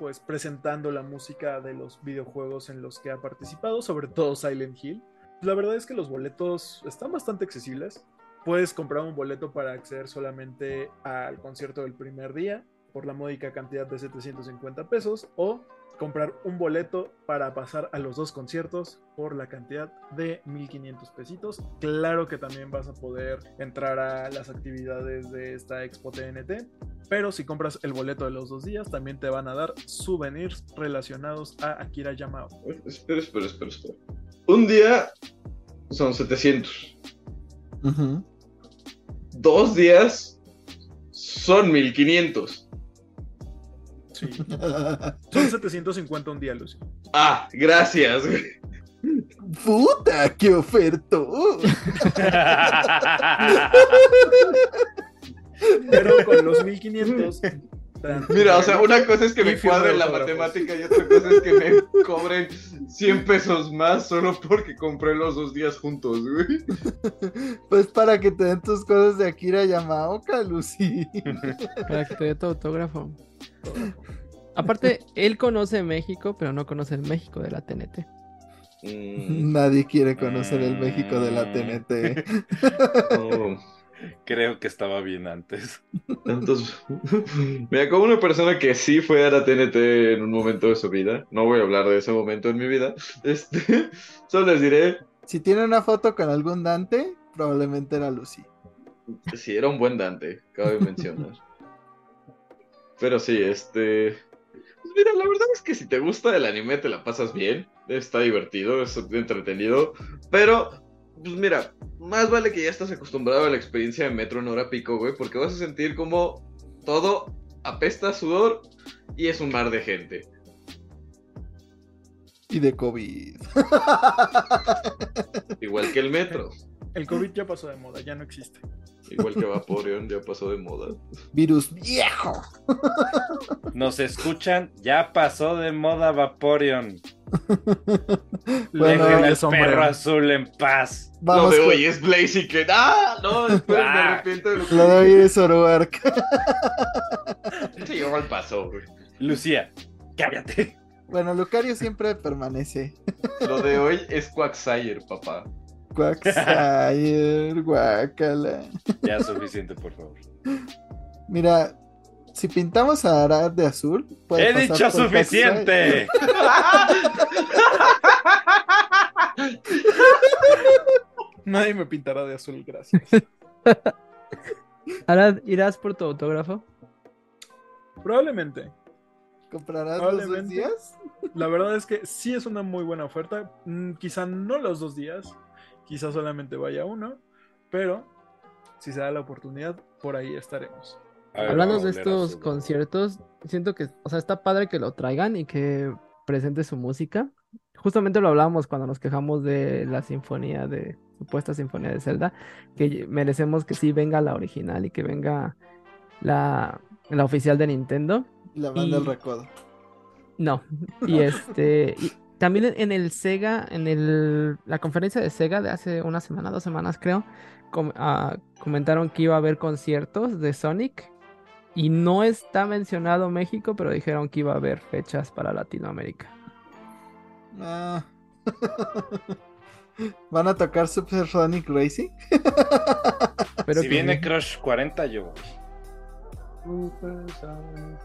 Speaker 5: pues presentando la música de los videojuegos en los que ha participado, sobre todo Silent Hill. La verdad es que los boletos están bastante accesibles. Puedes comprar un boleto para acceder solamente al concierto del primer día por la módica cantidad de 750 pesos o comprar un boleto para pasar a los dos conciertos por la cantidad de 1500 pesitos. Claro que también vas a poder entrar a las actividades de esta Expo TNT, pero si compras el boleto de los dos días, también te van a dar souvenirs relacionados a Akira Yamao.
Speaker 4: Espera, espera, espera, espera. Un día son 700. Dos días son 1500.
Speaker 5: Son 750 un día, Lucy.
Speaker 4: Ah, gracias.
Speaker 1: Puta, qué oferto.
Speaker 5: Pero con los 1500.
Speaker 4: Mira, o sea, una cosa es que me cuadre la matemática y otra cosa es que me cobren 100 pesos más solo porque compré los dos días juntos, güey.
Speaker 1: Pues para que te den tus cosas de Akira Yamaoka, Lucy.
Speaker 3: Para que te dé tu autógrafo. Aparte, él conoce México, pero no conoce el México de la TNT.
Speaker 1: Mm. Nadie quiere conocer el México de la TNT.
Speaker 2: Creo que estaba bien antes.
Speaker 4: Entonces, mira, como una persona que sí fue a la TNT en un momento de su vida, no voy a hablar de ese momento en mi vida, este, solo les diré...
Speaker 1: Si tiene una foto con algún Dante, probablemente era Lucy.
Speaker 4: Sí, era un buen Dante, cabe mencionar. Pero sí, este... Pues mira, la verdad es que si te gusta el anime te la pasas bien, está divertido, es entretenido, pero pues mira, más vale que ya estás acostumbrado a la experiencia de metro en hora pico, güey, porque vas a sentir como todo apesta a sudor y es un mar de gente.
Speaker 1: Y de COVID.
Speaker 4: Igual que el metro.
Speaker 5: El COVID ya pasó de moda, ya no existe.
Speaker 4: Igual que Vaporeon, ya pasó de moda.
Speaker 1: Virus viejo.
Speaker 2: Nos escuchan, ya pasó de moda Vaporeon.
Speaker 1: Bueno,
Speaker 2: Dejen al perro azul en paz.
Speaker 1: Vamos
Speaker 4: lo de
Speaker 1: con-
Speaker 4: hoy es Blaziken. ¡Ah! No, me
Speaker 2: Ah.
Speaker 4: arrepiento de lo que
Speaker 1: Lo de hoy es Zoroark.
Speaker 4: Se llevó al paso, güey.
Speaker 2: Lucía, cállate.
Speaker 1: Bueno, Lucario siempre permanece.
Speaker 4: Lo de hoy es Quagsire, papá.
Speaker 1: Guácala.
Speaker 2: Ya suficiente, por favor.
Speaker 1: Mira, si pintamos a Arad de azul, puede
Speaker 2: He
Speaker 1: pasar
Speaker 2: dicho
Speaker 1: por
Speaker 2: suficiente.
Speaker 5: Nadie me pintará de azul, gracias.
Speaker 3: Ahora irás por tu autógrafo.
Speaker 5: Probablemente.
Speaker 1: ¿Comprarás los dos días?
Speaker 5: La verdad es que sí es una muy buena oferta. Mm, quizá no los dos días, quizá solamente vaya uno, pero si se da la oportunidad, por ahí estaremos.
Speaker 2: Ver,
Speaker 3: Hablando de estos conciertos, siento que, o sea, está padre que lo traigan y que presente su música. Justamente lo hablábamos cuando nos quejamos de la sinfonía de supuesta sinfonía de Zelda, que merecemos que sí venga la original y que venga la, la oficial de Nintendo.
Speaker 1: La banda
Speaker 3: Y-
Speaker 1: del recodo.
Speaker 3: No, y este, y también en- el Sega, en el, la conferencia de Sega de hace una semana, dos semanas creo, com- ah, comentaron que iba a haber conciertos de Sonic y no está mencionado México, pero dijeron que iba a haber fechas para Latinoamérica.
Speaker 1: Ah. ¿Van a tocar Super Sonic Racing?
Speaker 3: Pero
Speaker 2: si viene. Crush 40, yo voy.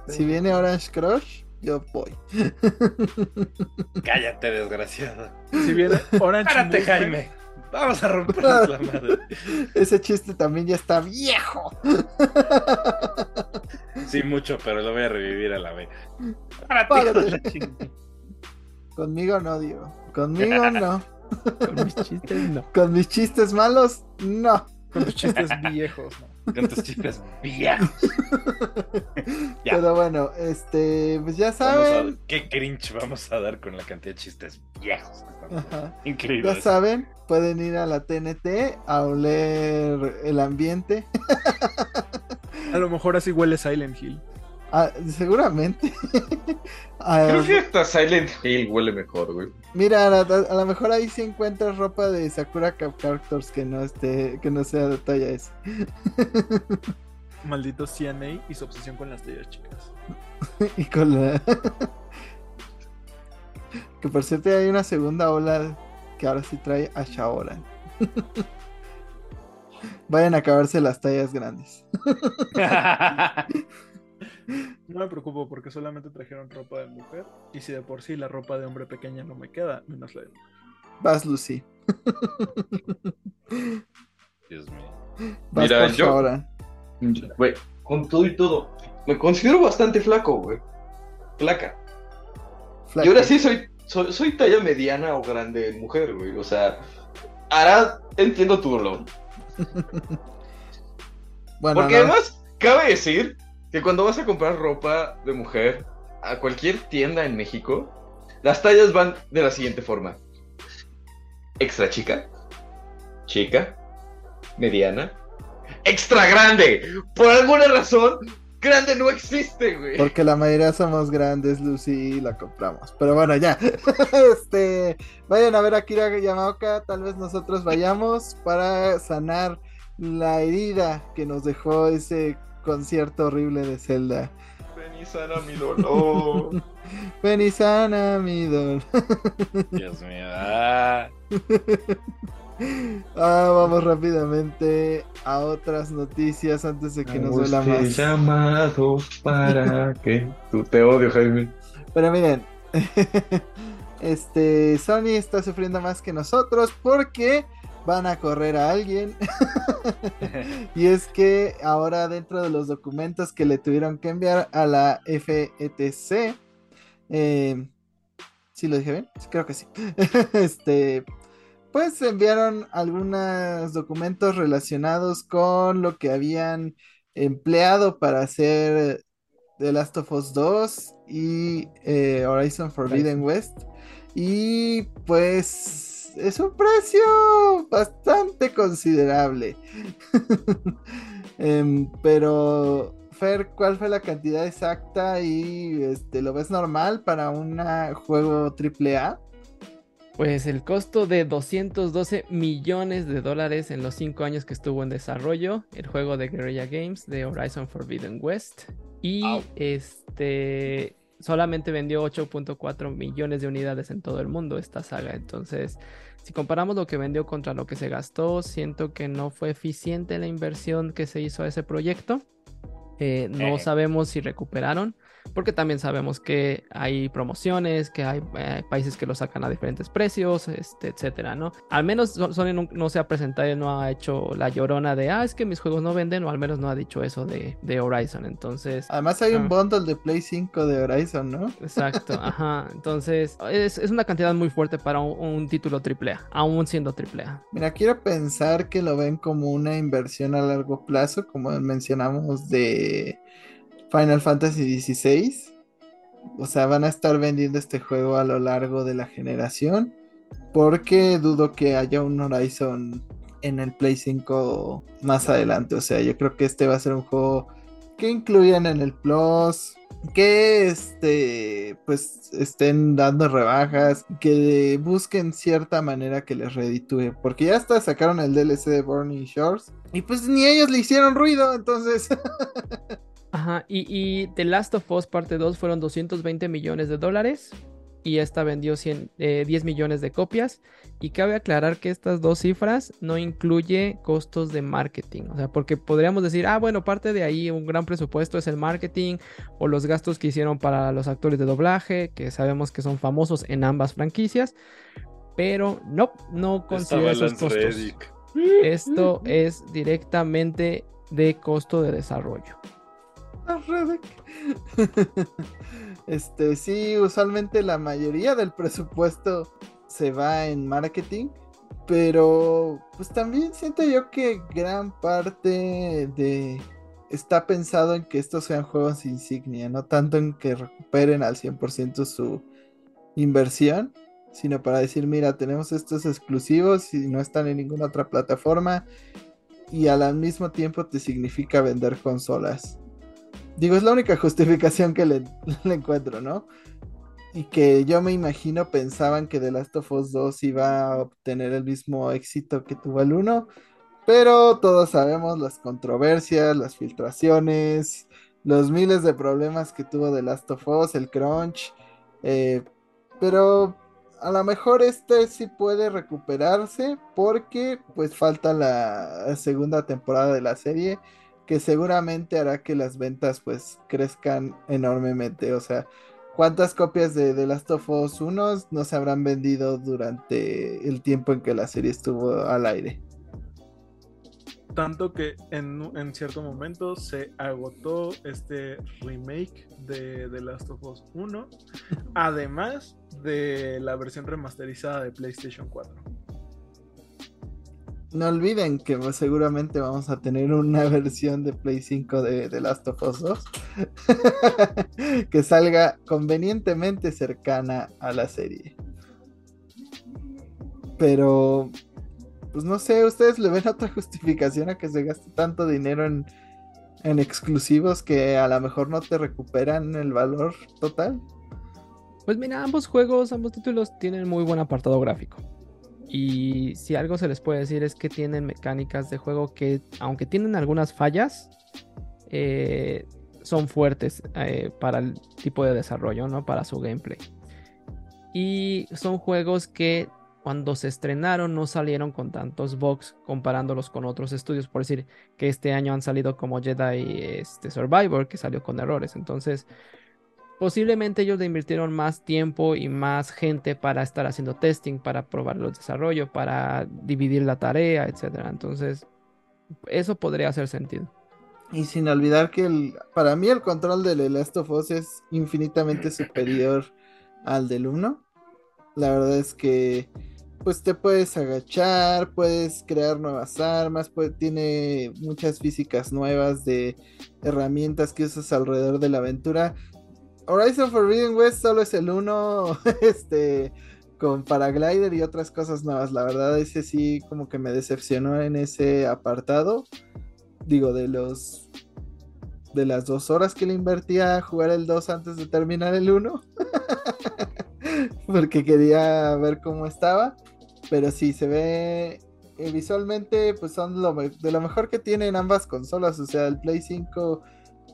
Speaker 1: Si viene Orange Crush, yo voy.
Speaker 2: Cállate, desgraciado.
Speaker 5: Si viene Orange
Speaker 2: Párate,
Speaker 5: Movement,
Speaker 2: Jaime. Vamos a rompernos la madre.
Speaker 1: Ese chiste también ya está viejo.
Speaker 2: Sí, mucho, pero lo voy a revivir a la vez. Párate,
Speaker 1: Párate. Conmigo no, Diego. Conmigo no.
Speaker 3: Con mis chistes, no.
Speaker 1: Con mis chistes malos, no.
Speaker 5: con los chistes viejos, ¿no?
Speaker 2: Con tus chistes viejos. Ya.
Speaker 1: Pero bueno, este, pues ya
Speaker 2: a-
Speaker 1: saben.
Speaker 2: qué cringe vamos a dar con la cantidad de chistes viejos. Increíble.
Speaker 1: Ya saben, pueden ir a la TNT a oler el ambiente.
Speaker 5: A lo mejor así huele Silent Hill.
Speaker 1: Ah, seguramente. Ah,
Speaker 4: Creo que hasta Silent Hill huele mejor, güey.
Speaker 1: Mira, a, a lo mejor ahí sí encuentras ropa de Sakura Cap Captors que no esté, que no sea de talla S.
Speaker 5: Maldito CNA y su obsesión con las tallas chicas.
Speaker 1: y con la... que por cierto hay una segunda ola que ahora sí trae a Shaoran. Vayan a acabarse las tallas grandes.
Speaker 5: No me preocupo porque solamente trajeron ropa de mujer. Y si de por sí la ropa de hombre pequeña no me queda, menos la de mujer.
Speaker 1: Vas, Lucy.
Speaker 2: Dios mío.
Speaker 1: Vas
Speaker 4: Mira, yo-
Speaker 1: Shaoran.
Speaker 4: Güey, con todo y todo. Me considero bastante flaco, güey. Flaca. Y ahora sí soy, soy, soy talla mediana o grande en mujer, güey. O sea, ahora entiendo tu dolor.
Speaker 1: Bueno,
Speaker 4: Porque
Speaker 1: no.
Speaker 4: además, cabe decir que cuando vas a comprar ropa de mujer a cualquier tienda en México, las tallas van de la siguiente forma: extra chica, chica, mediana, extra grande. Por alguna razón, grande no existe, güey.
Speaker 1: Porque la mayoría somos grandes, Lucy, y la compramos. Pero bueno, ya. este, vayan a ver a Kira Yamaoka. Tal vez nosotros vayamos para sanar la herida que nos dejó ese concierto horrible de Zelda.
Speaker 4: Ven y sana mi dolor.
Speaker 1: Ven y sana mi dolor.
Speaker 2: Dios mío. Ah,
Speaker 1: Ah, vamos rápidamente a otras noticias antes de que nos duela más.
Speaker 4: llamado para que tú te odio, Jaime.
Speaker 1: Pero miren, este Sony está sufriendo más que nosotros porque van a correr a alguien. y es que ahora dentro de los documentos que le tuvieron que enviar a la FETC, eh, ¿sí lo dije bien? Creo que sí. este, pues enviaron algunos documentos relacionados con lo que habían empleado para hacer The Last of Us 2 y eh, Horizon Forbidden West. Y pues es un precio bastante considerable. Em, pero, Fer, ¿cuál fue la cantidad exacta y este, lo ves normal para un juego AAA?
Speaker 3: Pues el costo de 212 millones de dólares en los 5 años que estuvo en desarrollo el juego de Guerrilla Games de Horizon Forbidden West. Y este solamente vendió 8.4 millones de unidades en todo el mundo esta saga. Entonces, si comparamos lo que vendió contra lo que se gastó, siento que no fue eficiente la inversión que se hizo a ese proyecto. Eh, no
Speaker 2: Eh.
Speaker 3: sabemos si recuperaron, porque también sabemos que hay promociones, que hay eh, países que lo sacan a diferentes precios, este, etcétera, ¿no? Al menos So- Sony no, no se ha presentado y no ha hecho la llorona de, ah, es que mis juegos no venden, o al menos no ha dicho eso de, de Horizon. Entonces,
Speaker 1: Además hay un
Speaker 3: Ah.
Speaker 1: bundle de Play 5 de Horizon, ¿no?
Speaker 3: exacto, ajá. Entonces, es, es una cantidad muy fuerte para un, un título AAA, aún siendo AAA.
Speaker 1: Mira, quiero pensar que lo ven como una inversión a largo plazo, como mencionamos de Final Fantasy XVI. O sea, van a estar vendiendo este juego a lo largo de la generación. Porque dudo que haya un Horizon en el Play 5 más adelante. O sea, yo creo que este va a ser un juego que incluyan en el Plus. Que este, pues estén dando rebajas, que busquen cierta manera que les reditúe, porque ya hasta sacaron el DLC de Burning Shores y pues ni ellos le hicieron ruido, entonces
Speaker 3: Ajá, y, y The Last of Us Parte 2 fueron 220 millones de dólares y esta vendió 100, eh, 10 millones de copias. Y cabe aclarar que estas dos cifras no incluye costos de marketing, o sea, porque podríamos decir, ah, bueno, parte de ahí un gran presupuesto es el marketing o los gastos que hicieron para los actores de doblaje, que sabemos que son famosos en ambas franquicias, pero no, no considera
Speaker 2: estaba
Speaker 3: esos costos. Esto es directamente de costo de desarrollo.
Speaker 1: este sí, usualmente la mayoría del presupuesto se va en marketing, Pero pues también siento yo que gran parte de está pensado en que estos sean juegos insignia, no tanto en que recuperen al 100% su inversión, sino para decir, mira, tenemos estos exclusivos y no están en ninguna otra plataforma y al mismo tiempo te significa vender consolas. Digo, es la única justificación que le, encuentro, ¿no? Y que yo me imagino pensaban que The Last of Us 2 iba a obtener el mismo éxito que tuvo el 1, pero todos sabemos las controversias, las filtraciones, los miles de problemas que tuvo The Last of Us, el crunch. Eh, pero a lo mejor este sí puede recuperarse porque pues falta la segunda temporada de la serie que seguramente hará que las ventas pues crezcan enormemente. O sea, ¿cuántas copias de The Last of Us 1 no se habrán vendido durante el tiempo en que la serie estuvo al aire?
Speaker 5: Tanto que en, cierto momento se agotó este remake de The Last of Us 1, además de la versión remasterizada de PlayStation 4.
Speaker 1: No olviden que seguramente vamos a tener una versión de Play 5 de The Last of Us 2 que salga convenientemente cercana a la serie. Pero pues no sé, ¿ustedes le ven otra justificación a que se gaste tanto dinero en, exclusivos que a lo mejor no te recuperan el valor total?
Speaker 3: Pues mira, ambos juegos, ambos títulos tienen muy buen apartado gráfico. Y si algo se les puede decir es que tienen mecánicas de juego que, aunque tienen algunas fallas, eh, son fuertes eh, para el tipo de desarrollo, ¿no? Para su gameplay. Y son juegos que cuando se estrenaron no salieron con tantos bugs comparándolos con otros estudios. Por decir que este año han salido como Jedi este, Survivor, que salió con errores. Entonces, posiblemente ellos le invirtieron más tiempo y más gente para estar haciendo testing, para probar los desarrollos, para dividir la tarea, etc. Entonces, eso podría hacer sentido.
Speaker 1: Y sin olvidar que el, para mí el control de The Last es infinitamente superior al del 1. La verdad es que pues te puedes agachar, puedes crear nuevas armas, tiene muchas físicas nuevas de herramientas que usas alrededor de la aventura. Horizon Forbidden West solo es el uno, este, con paraglider y otras cosas nuevas. La verdad, ese sí como que me decepcionó en ese apartado. Digo, de los de las dos horas que le invertía a jugar el 2 antes de terminar el 1. Porque quería ver cómo estaba. Pero sí, se ve eh, visualmente, pues son de lo mejor que tienen ambas consolas. O sea, el Play 5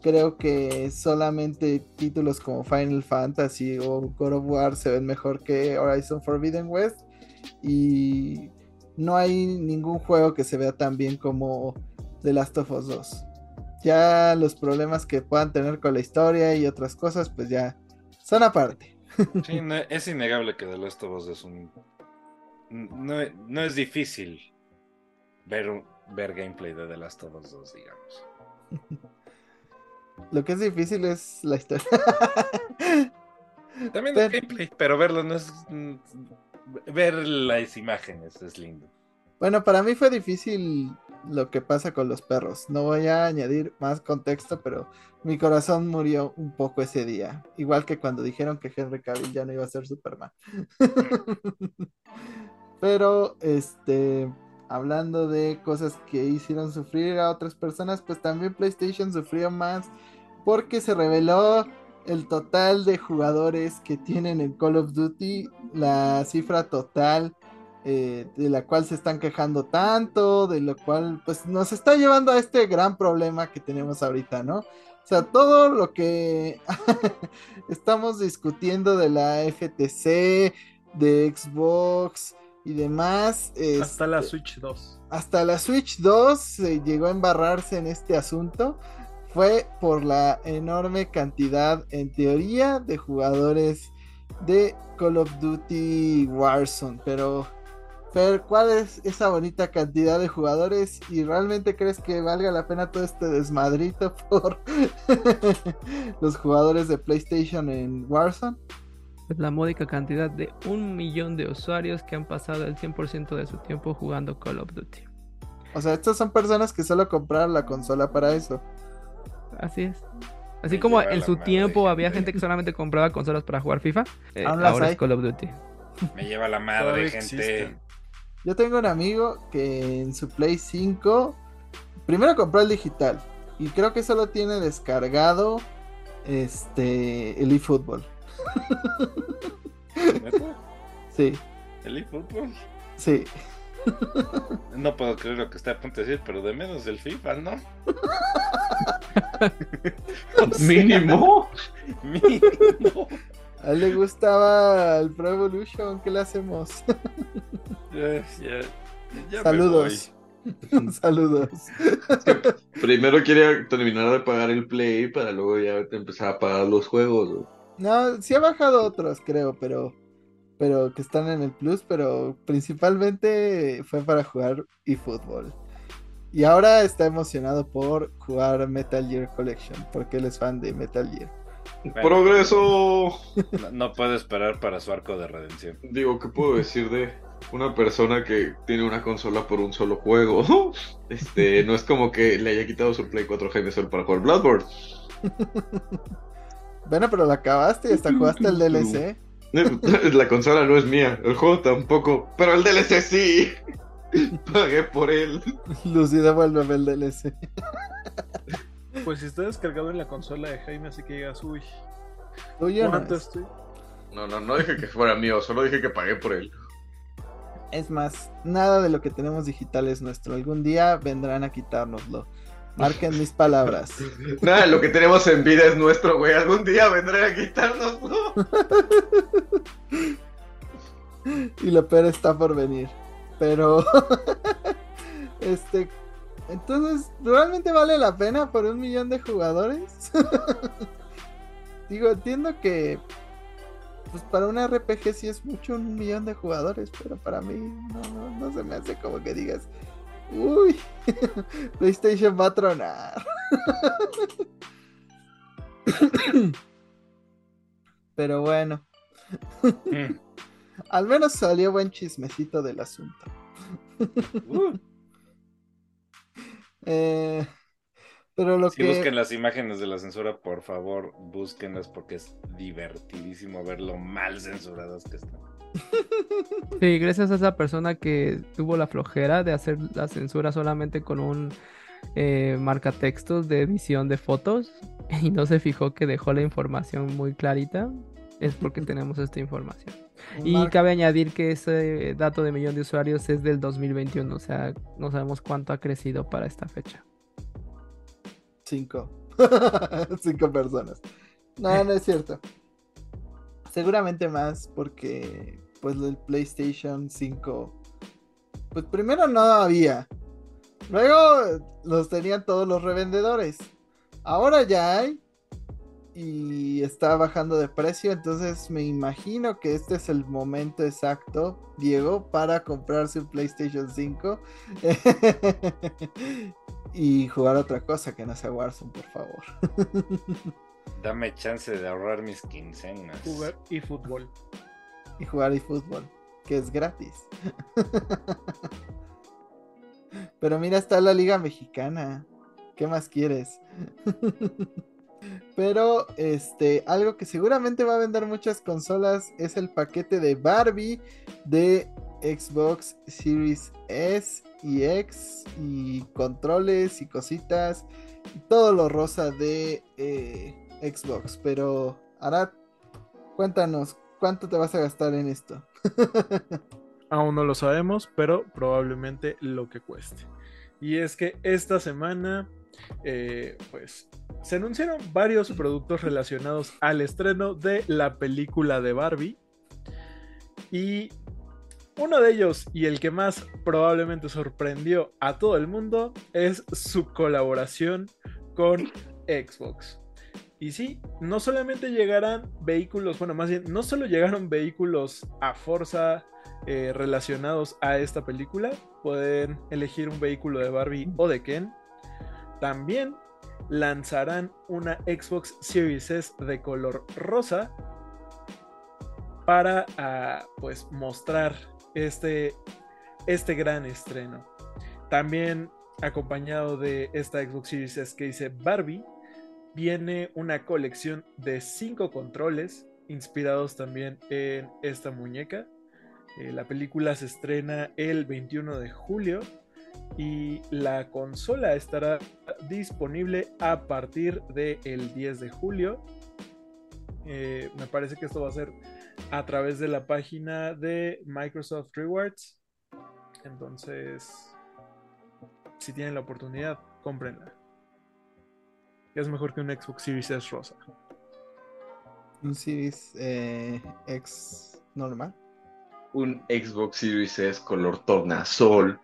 Speaker 1: creo que solamente títulos como Final Fantasy o God of War se ven mejor que Horizon Forbidden West. Y no hay ningún juego que se vea tan bien como The Last of Us 2. Ya los problemas que puedan tener con la historia y otras cosas, pues ya son aparte.
Speaker 2: Sí, es innegable que The Last of Us es un no, es difícil ver, ver gameplay de The Last of Us 2, digamos.
Speaker 1: Lo que es difícil es la historia.
Speaker 2: También el gameplay, pero verlo no es. Mm, ver las imágenes es lindo.
Speaker 1: Bueno, para mí fue difícil lo que pasa con los perros. No voy a añadir más contexto, pero mi corazón murió un poco ese día. Igual que cuando dijeron que Henry Cavill ya no iba a ser Superman. Pero, este, hablando de cosas que hicieron sufrir a otras personas, pues también PlayStation sufrió más porque se reveló el total de jugadores que tienen en Call of Duty, la cifra total eh, de la cual se están quejando tanto, de lo cual pues nos está llevando a este gran problema que tenemos ahorita, ¿no? O sea, todo lo que estamos discutiendo de la FTC, de Xbox, y demás.
Speaker 5: hasta la este, Switch 2.
Speaker 1: Hasta la Switch 2 se llegó a embarrarse en este asunto. Fue por la enorme cantidad, en teoría, de jugadores de Call of Duty Warzone. Pero, Fer, ¿cuál es esa bonita cantidad de jugadores? ¿Y realmente crees que valga la pena todo este desmadrito por los jugadores de PlayStation en Warzone?
Speaker 3: es la módica cantidad de un millón de usuarios que han pasado el 100% de su tiempo jugando Call of Duty.
Speaker 1: O sea, estas son personas que solo compraron la consola para eso.
Speaker 3: Así es. Así como en su tiempo había gente que solamente compraba consolas para jugar FIFA, eh, ahora es Call of Duty.
Speaker 2: Me lleva la madre, gente.
Speaker 1: Yo tengo un amigo que en su Play 5 primero compró el digital y creo que solo tiene descargado este el eFootball. sí.
Speaker 2: ¿El eFootball?
Speaker 1: Sí.
Speaker 2: No puedo creer lo que está a punto de decir, pero de menos el FIFA, ¿no?
Speaker 4: Mínimo.
Speaker 2: Mínimo.
Speaker 1: A él le gustaba el Pro Evolution, ¿qué le hacemos? Saludos. Saludos.
Speaker 4: Primero quería terminar de pagar el Play para luego ya empezar a pagar los juegos.
Speaker 1: No, sí ha bajado otros, creo, pero pero que están en el Plus, pero principalmente fue para jugar eFootball. Y ahora está emocionado por jugar Metal Gear Collection, porque él es fan de Metal Gear.
Speaker 4: Progreso.
Speaker 2: No, puede esperar para su arco de redención.
Speaker 4: Digo, ¿qué puedo decir de una persona que tiene una consola por un solo juego? Este, no es como que le haya quitado su Play 4 Game solo para jugar Bloodborne.
Speaker 1: bueno, pero la acabaste y hasta jugaste el DLC.
Speaker 4: La consola no es mía, el juego tampoco, pero el DLC sí. Pagué por él.
Speaker 1: Lucy, devuélveme el DLC.
Speaker 5: Pues si está descargado en la consola de Jaime, así que digas, uy.
Speaker 1: ¿Cuánto
Speaker 5: estoy?
Speaker 4: No, no, no dije que fuera mío, solo dije que pagué por él.
Speaker 1: Es más, nada de lo que tenemos digital es nuestro. Algún día vendrán a quitárnoslo. Marquen mis palabras.
Speaker 4: Nada, lo que tenemos en vida es nuestro, güey. Algún día vendrán a quitárnoslo.
Speaker 1: y lo peor está por venir. Pero, este, entonces, ¿realmente vale la pena por un millón de jugadores? Digo, entiendo que pues para un RPG sí es mucho un millón de jugadores, pero para mí no, no, se me hace como que digas, uy, PlayStation va a tronar. pero bueno, mm. al menos salió buen chismecito del asunto. Uh. Eh, pero lo
Speaker 2: si busquen las imágenes de la censura, por favor, búsquenlas porque es divertidísimo ver lo mal censuradas que están.
Speaker 3: Sí, gracias a esa persona que tuvo la flojera de hacer la censura solamente con un eh, marcatextos de edición de fotos y no se fijó que dejó la información muy clarita, es porque tenemos esta información. Y cabe añadir que ese dato de millón de usuarios es del 2021, o sea, no sabemos cuánto ha crecido para esta fecha.
Speaker 1: Cinco. Cinco personas. No, no es cierto. Seguramente más porque pues el PlayStation 5 pues primero no había. Luego los tenían todos los revendedores. Ahora ya hay y está bajando de precio, entonces me imagino que este es el momento exacto, Diego, para comprarse un PlayStation 5 y jugar otra cosa que no sea Warzone, por favor.
Speaker 2: Dame chance de ahorrar mis quincenas.
Speaker 5: Jugar y fútbol.
Speaker 1: Y jugar y fútbol, que es gratis. Pero mira, está la Liga Mexicana. ¿Qué más quieres? Pero este, algo que seguramente va a vender muchas consolas es el paquete de Barbie de Xbox Series S y X y controles y cositas y todo lo rosa de eh, Xbox. Pero Arad, cuéntanos, ¿cuánto te vas a gastar en esto?
Speaker 5: Aún no lo sabemos, pero probablemente lo que cueste. Y es que esta semana, eh, pues, se anunciaron varios productos relacionados al estreno de la película de Barbie. Y uno de ellos, y el que más probablemente sorprendió a todo el mundo, es su colaboración con Xbox. Y sí, no solamente llegarán vehículos, bueno, más bien, no solo llegaron vehículos a fuerza eh, relacionados a esta película, pueden elegir un vehículo de Barbie o de Ken. También lanzarán una Xbox Series S de color rosa para ah, pues mostrar este, este gran estreno. También acompañado de esta Xbox Series S que dice Barbie, viene una colección de cinco controles inspirados también en esta muñeca. Eh, la película se estrena el 21 de julio y la consola estará disponible a partir del 10 de julio. Eh, me parece que esto va a ser a través de la página de Microsoft Rewards. Entonces, si tienen la oportunidad, cómprenla. Es mejor que un Xbox Series S rosa.
Speaker 1: Un Series eh, X normal.
Speaker 4: Un Xbox Series S color tornasol.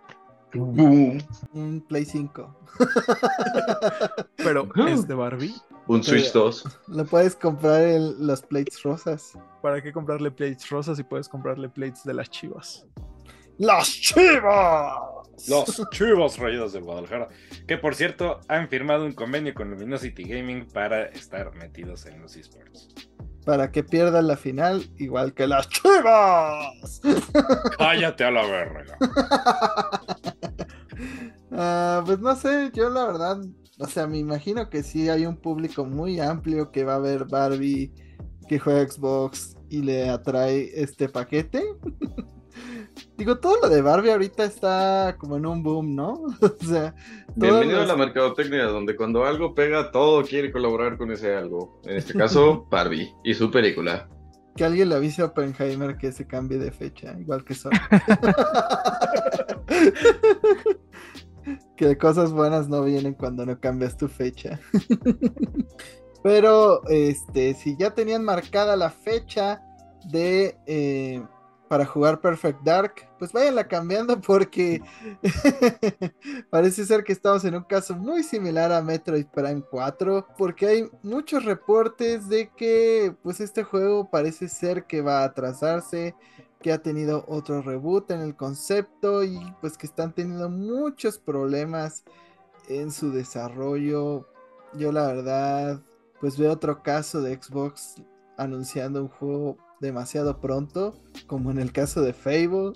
Speaker 4: Boom.
Speaker 1: Un Play 5.
Speaker 5: Pero es de Barbie.
Speaker 4: Un Switch 2.
Speaker 1: Lo puedes comprar en los plates rosas.
Speaker 5: ¿Para qué comprarle plates rosas si puedes comprarle plates de las chivas?
Speaker 1: ¡Las chivas!
Speaker 2: Los chivos rayados de Guadalajara. Que por cierto, han firmado un convenio con Luminosity Gaming para estar metidos en los esports.
Speaker 1: Para que pierdan la final, igual que las chivas.
Speaker 2: Cállate a la verga.
Speaker 1: Ah, pues no sé, yo la verdad, o sea, me imagino que sí hay un público muy amplio que va a ver Barbie, que juega Xbox y le atrae este paquete. Digo, todo lo de Barbie ahorita está como en un boom, ¿no? o sea,
Speaker 4: bienvenido a la mercadotecnia, donde cuando algo pega, todo quiere colaborar con ese algo. En este caso, Barbie y su película.
Speaker 1: Que alguien le avise a Oppenheimer que se cambie de fecha, igual que son. que cosas buenas no vienen cuando no cambias tu fecha. Pero, este, si ya tenían marcada la fecha de eh, para jugar Perfect Dark, pues váyanla cambiando porque parece ser que estamos en un caso muy similar a Metroid Prime 4, porque hay muchos reportes de que pues este juego parece ser que va a atrasarse, que ha tenido otro reboot en el concepto y pues que están teniendo muchos problemas en su desarrollo. Yo la verdad pues veo otro caso de Xbox anunciando un juego demasiado pronto, como en el caso de Fable,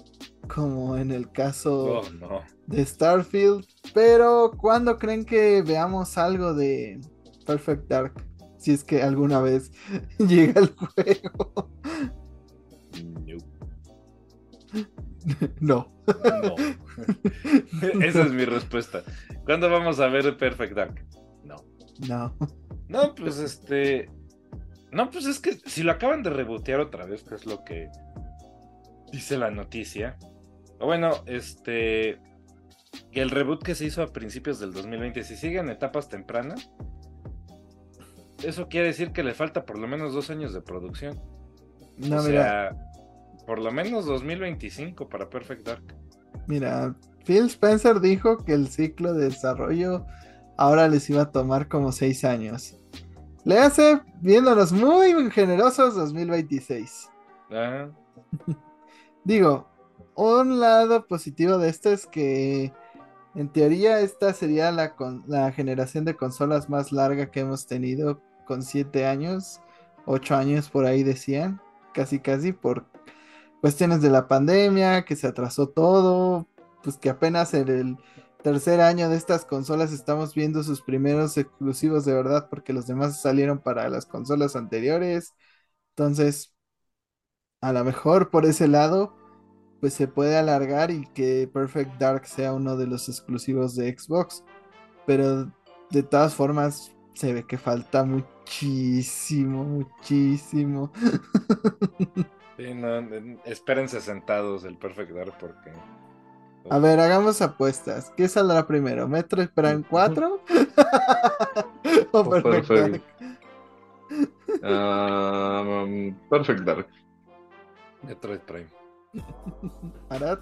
Speaker 1: como en el caso
Speaker 2: Oh,
Speaker 1: de Starfield. Pero, ¿cuándo creen que veamos algo de Perfect Dark? Si es que alguna vez llega el juego. No.
Speaker 2: No. Esa es mi respuesta. ¿Cuándo vamos a ver Perfect Dark? No.
Speaker 1: No.
Speaker 2: No, pues este. No, pues es que si lo acaban de rebotear otra vez, que es lo que dice la noticia. Bueno, este. Que el reboot que se hizo a principios del 2020, si sigue en etapas tempranas, eso quiere decir que le falta por lo menos dos años de producción.
Speaker 1: No,
Speaker 2: o
Speaker 1: mira.
Speaker 2: sea, por lo menos 2025 para Perfect Dark.
Speaker 1: Mira, Phil Spencer dijo que el ciclo de desarrollo ahora les iba a tomar como seis años. Le hace, viéndonos muy generosos, 2026.
Speaker 2: Ah,
Speaker 1: Digo, un lado positivo de esto es que en teoría esta sería la, con- la generación de consolas más larga que hemos tenido con siete años, ocho años por ahí decían, casi casi por cuestiones de la pandemia, que se atrasó todo, pues que apenas en el tercer año de estas consolas estamos viendo sus primeros exclusivos de verdad, porque los demás salieron para las consolas anteriores. Entonces, a lo mejor por ese lado, pues se puede alargar y que Perfect Dark sea uno de los exclusivos de Xbox. Pero de todas formas, se ve que falta muchísimo, muchísimo.
Speaker 2: sí, no, espérense sentados el Perfect Dark porque.
Speaker 1: A ver, hagamos apuestas. ¿Qué saldrá primero? ¿Metroid Prime 4? ¿O Perfect
Speaker 4: Perfect.
Speaker 1: Dark?
Speaker 4: Ah, um, Perfect Dark.
Speaker 2: Metroid Prime.
Speaker 1: Arad,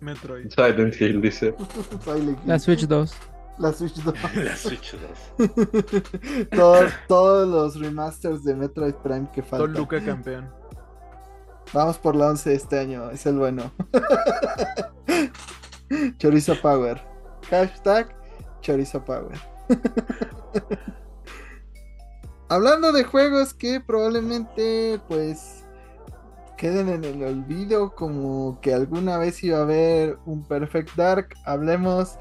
Speaker 5: Metroid.
Speaker 4: Silent Hill dice.
Speaker 1: Silent Hill.
Speaker 3: La Switch 2.
Speaker 1: La Switch 2.
Speaker 2: La Switch 2.
Speaker 1: Todo- todos los remasters de Metroid Prime que faltan.
Speaker 5: Luca campeón.
Speaker 1: Vamos por la 11 este año, es el bueno. Chorizo Power. Hashtag Chorizo Power. Hablando de juegos que probablemente pues queden en el olvido, como que alguna vez iba a haber un Perfect Dark. Hablemos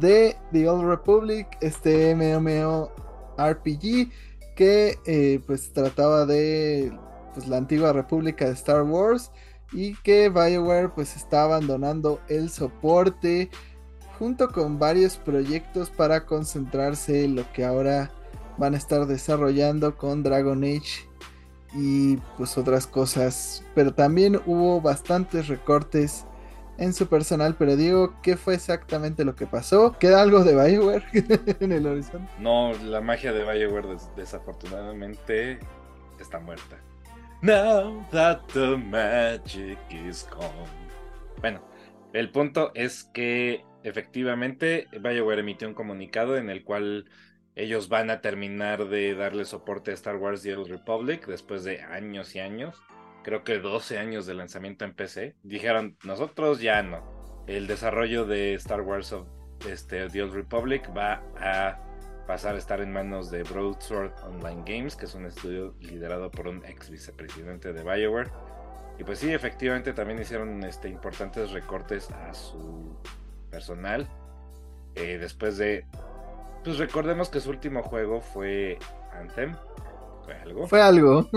Speaker 1: de The Old Republic, este MMORPG que eh, pues trataba de pues, la antigua República de Star Wars y que BioWare pues está abandonando el soporte junto con varios proyectos para concentrarse en lo que ahora van a estar desarrollando con Dragon Age y pues otras cosas. Pero también hubo bastantes recortes en su personal, pero digo, ¿qué fue exactamente lo que pasó? ¿Queda algo de Bioware en el horizonte?
Speaker 2: No, la magia de Bioware desafortunadamente está muerta. Now that the magic is gone. Bueno, el punto es que efectivamente BioWare emitió un comunicado en el cual ellos van a terminar de darle soporte a Star Wars The Old Republic después de años y años. Creo que 12 años de lanzamiento en PC. Dijeron, nosotros ya no. El desarrollo de Star Wars of, este, The Old Republic va a pasar a estar en manos de Broadsword Online Games, que es un estudio liderado por un ex vicepresidente de BioWare. Y pues sí, efectivamente también hicieron este, importantes recortes a su personal. Eh, después de pues recordemos que su último juego fue Anthem. Fue algo.
Speaker 1: Fue algo.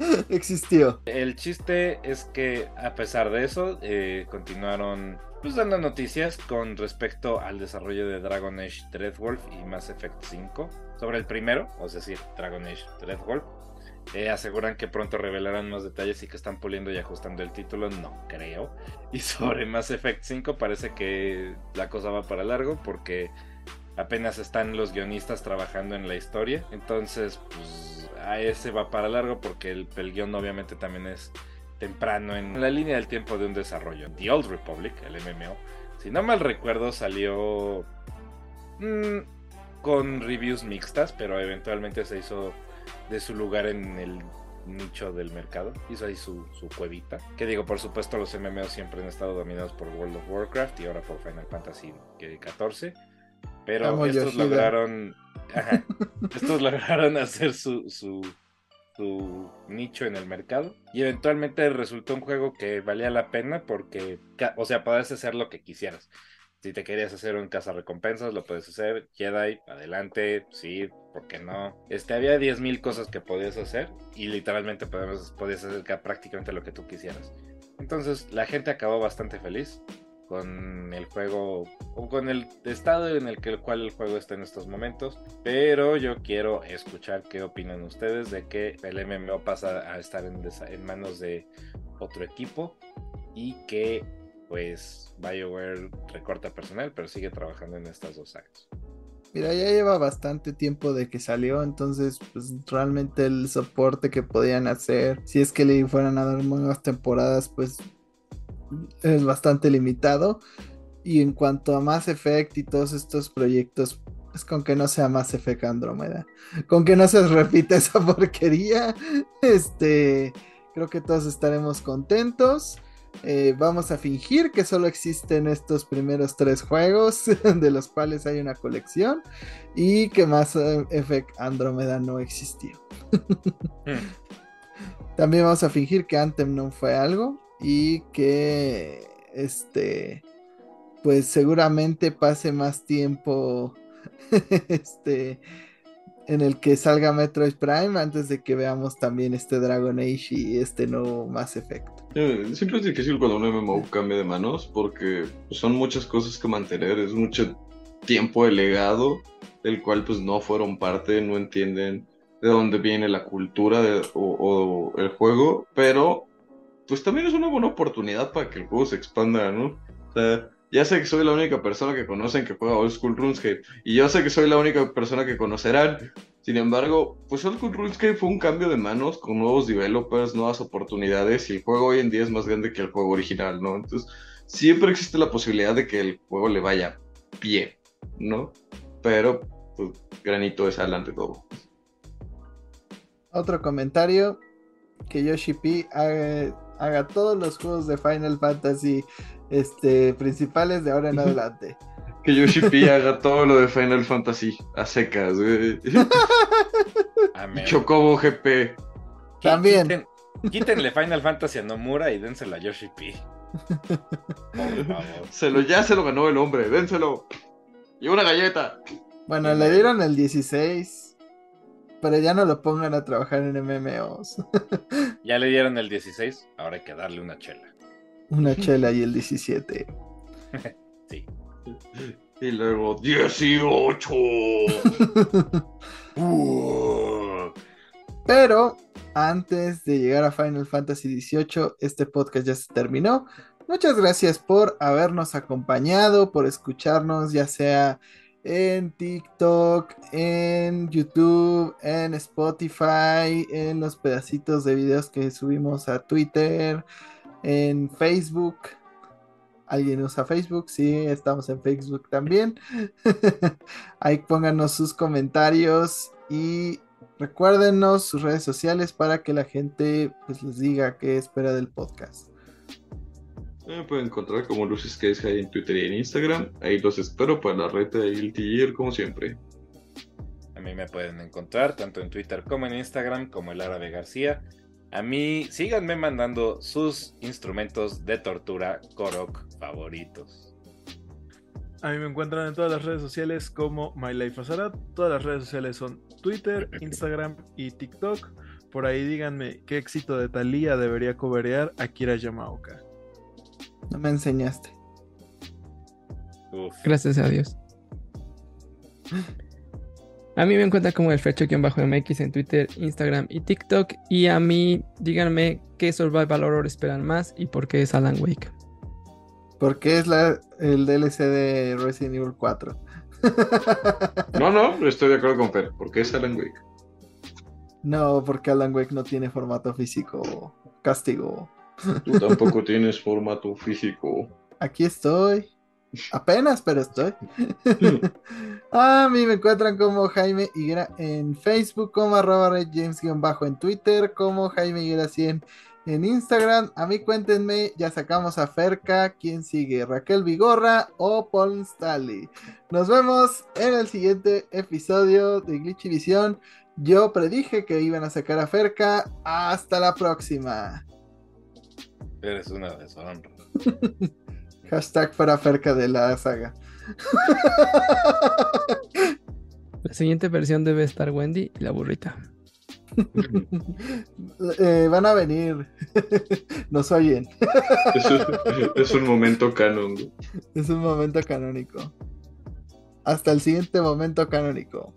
Speaker 1: Existió.
Speaker 2: El chiste es que a pesar de eso, eh, continuaron pues dando noticias con respecto al desarrollo de Dragon Age Dreadwolf y Mass Effect 5. Sobre el primero, es decir, Dragon Age Dreadwolf. Eh, aseguran que pronto revelarán más detalles y que están puliendo y ajustando el título, no creo. Y sobre Mass Effect 5 parece que la cosa va para largo porque apenas están los guionistas trabajando en la historia. Entonces, pues a ese va para largo porque el, guion obviamente también es temprano en la línea del tiempo de un desarrollo. The Old Republic, el MMO, si no mal recuerdo, salió mm, con reviews mixtas, pero eventualmente se hizo de su lugar en el nicho del mercado. Hizo ahí su, su cuevita. Que digo, por supuesto, los MMO siempre han estado dominados por World of Warcraft y ahora por Final Fantasy XIV pero estos lograron. estos lograron hacer su, su, su, nicho en el mercado. Y eventualmente resultó un juego que valía la pena porque, o sea, podías hacer lo que quisieras. Si te querías hacer un recompensas lo puedes hacer. Jedi, adelante, sí, ¿por qué no? Este, había 10.000 cosas que podías hacer y literalmente podías, podías hacer prácticamente lo que tú quisieras. Entonces la gente acabó bastante feliz con el juego o con el estado en el, que, el cual el juego está en estos momentos. Pero yo quiero escuchar qué opinan ustedes de que el MMO pasa a estar en, manos de otro equipo y que pues BioWare recorta personal, pero sigue trabajando en estas dos áreas.
Speaker 1: Mira, ya lleva bastante tiempo de que salió, entonces pues realmente el soporte que podían hacer, si es que le fueran a dar nuevas temporadas, pues es bastante limitado. Y en cuanto a Mass Effect y todos estos proyectos, es con que no sea Mass Effect Andrómeda. Con que no se repita esa porquería. Este, creo que todos estaremos contentos. Eh, vamos a fingir que solo existen estos primeros tres juegos, de los cuales hay una colección, y que Mass Effect Andrómeda no existió. Hmm. También vamos a fingir que Anthem no fue algo y que este pues seguramente pase más tiempo este en el que salga Metroid Prime antes de que veamos también este Dragon Age y este nuevo Mass Effect.
Speaker 4: Eh, siempre es difícil cuando un MMO cambia de manos porque son muchas cosas que mantener, es mucho tiempo de legado del cual pues no fueron parte, no entienden de dónde viene la cultura o, el juego, pero pues también es una buena oportunidad para que el juego se expanda, ¿no? O sea, ya sé que soy la única persona que conocen que juega Old School RuneScape, y yo sé que soy la única persona que conocerán. Sin embargo, pues Old School RuneScape fue un cambio de manos con nuevos developers, nuevas oportunidades, y el juego hoy en día es más grande que el juego original, ¿no? Entonces, siempre existe la posibilidad de que el juego le vaya pie, ¿no? Pero, pues, granito es adelante todo.
Speaker 1: Otro comentario que Yoshi P haga todos los juegos de Final Fantasy este, principales de ahora en adelante.
Speaker 4: Que Yoshi P haga todo lo de Final Fantasy a secas, güey. Chocobo GP.
Speaker 1: También.
Speaker 2: Quítenle Final Fantasy a Nomura y dénselo a Yoshi P.
Speaker 4: Por favor. Se lo, ya se lo ganó el hombre, dénselo. Y una galleta.
Speaker 1: Bueno, le dieron el 16. Pero ya no lo pongan a trabajar en MMOs.
Speaker 2: ya le dieron el 16, ahora hay que darle una chela.
Speaker 1: Una chela y el 17.
Speaker 2: sí.
Speaker 4: Y luego 18.
Speaker 1: Pero antes de llegar a Final Fantasy XVIII, este podcast ya se terminó. Muchas gracias por habernos acompañado, por escucharnos, ya sea en TikTok, en YouTube, en Spotify, en los pedacitos de videos que subimos a Twitter, en Facebook. ¿Alguien usa Facebook? Sí, estamos en Facebook también. Ahí pónganos sus comentarios y Recuérdenos sus redes sociales para que la gente pues, les diga qué espera del podcast.
Speaker 4: Me pueden encontrar como Luces que es en Twitter y en Instagram. Ahí los espero para la red de Guilty como siempre.
Speaker 2: A mí me pueden encontrar tanto en Twitter como en Instagram como el Árabe García. A mí síganme mandando sus instrumentos de tortura Korok favoritos.
Speaker 5: A mí me encuentran en todas las redes sociales como My Life Todas las redes sociales son Twitter, Instagram y TikTok. Por ahí díganme qué éxito de Thalía debería coberear Akira Yamaoka.
Speaker 1: No me enseñaste.
Speaker 3: Gracias a Dios. A mí me encuentran como el Frecho-MX en Twitter, Instagram y TikTok. Y a mí díganme qué Survival Horror esperan más y por qué es Alan Wake.
Speaker 1: Porque es la, el DLC de Resident Evil 4.
Speaker 4: no, no, estoy de acuerdo con Fer. porque es Alan Wake?
Speaker 1: No, porque Alan Wake no tiene formato físico. Castigo.
Speaker 4: Tú tampoco tienes formato físico.
Speaker 1: Aquí estoy. Apenas, pero estoy. a mí me encuentran como Jaime Higuera en Facebook, como arroba James-bajo en Twitter, como Jaime Higuera 100 en Instagram. A mí cuéntenme, ya sacamos a Ferca, ¿quién sigue? ¿Raquel Vigorra o Paul Stanley? Nos vemos en el siguiente episodio de Glitchy Visión. Yo predije que iban a sacar a Ferca. Hasta la próxima.
Speaker 2: Eres una deshonra.
Speaker 1: Hashtag para Ferca de la saga.
Speaker 3: La siguiente versión debe estar Wendy y la burrita.
Speaker 1: Eh, van a venir. Nos oyen.
Speaker 4: es, un, momento canon.
Speaker 1: Es un momento canónico. Hasta el siguiente momento canónico.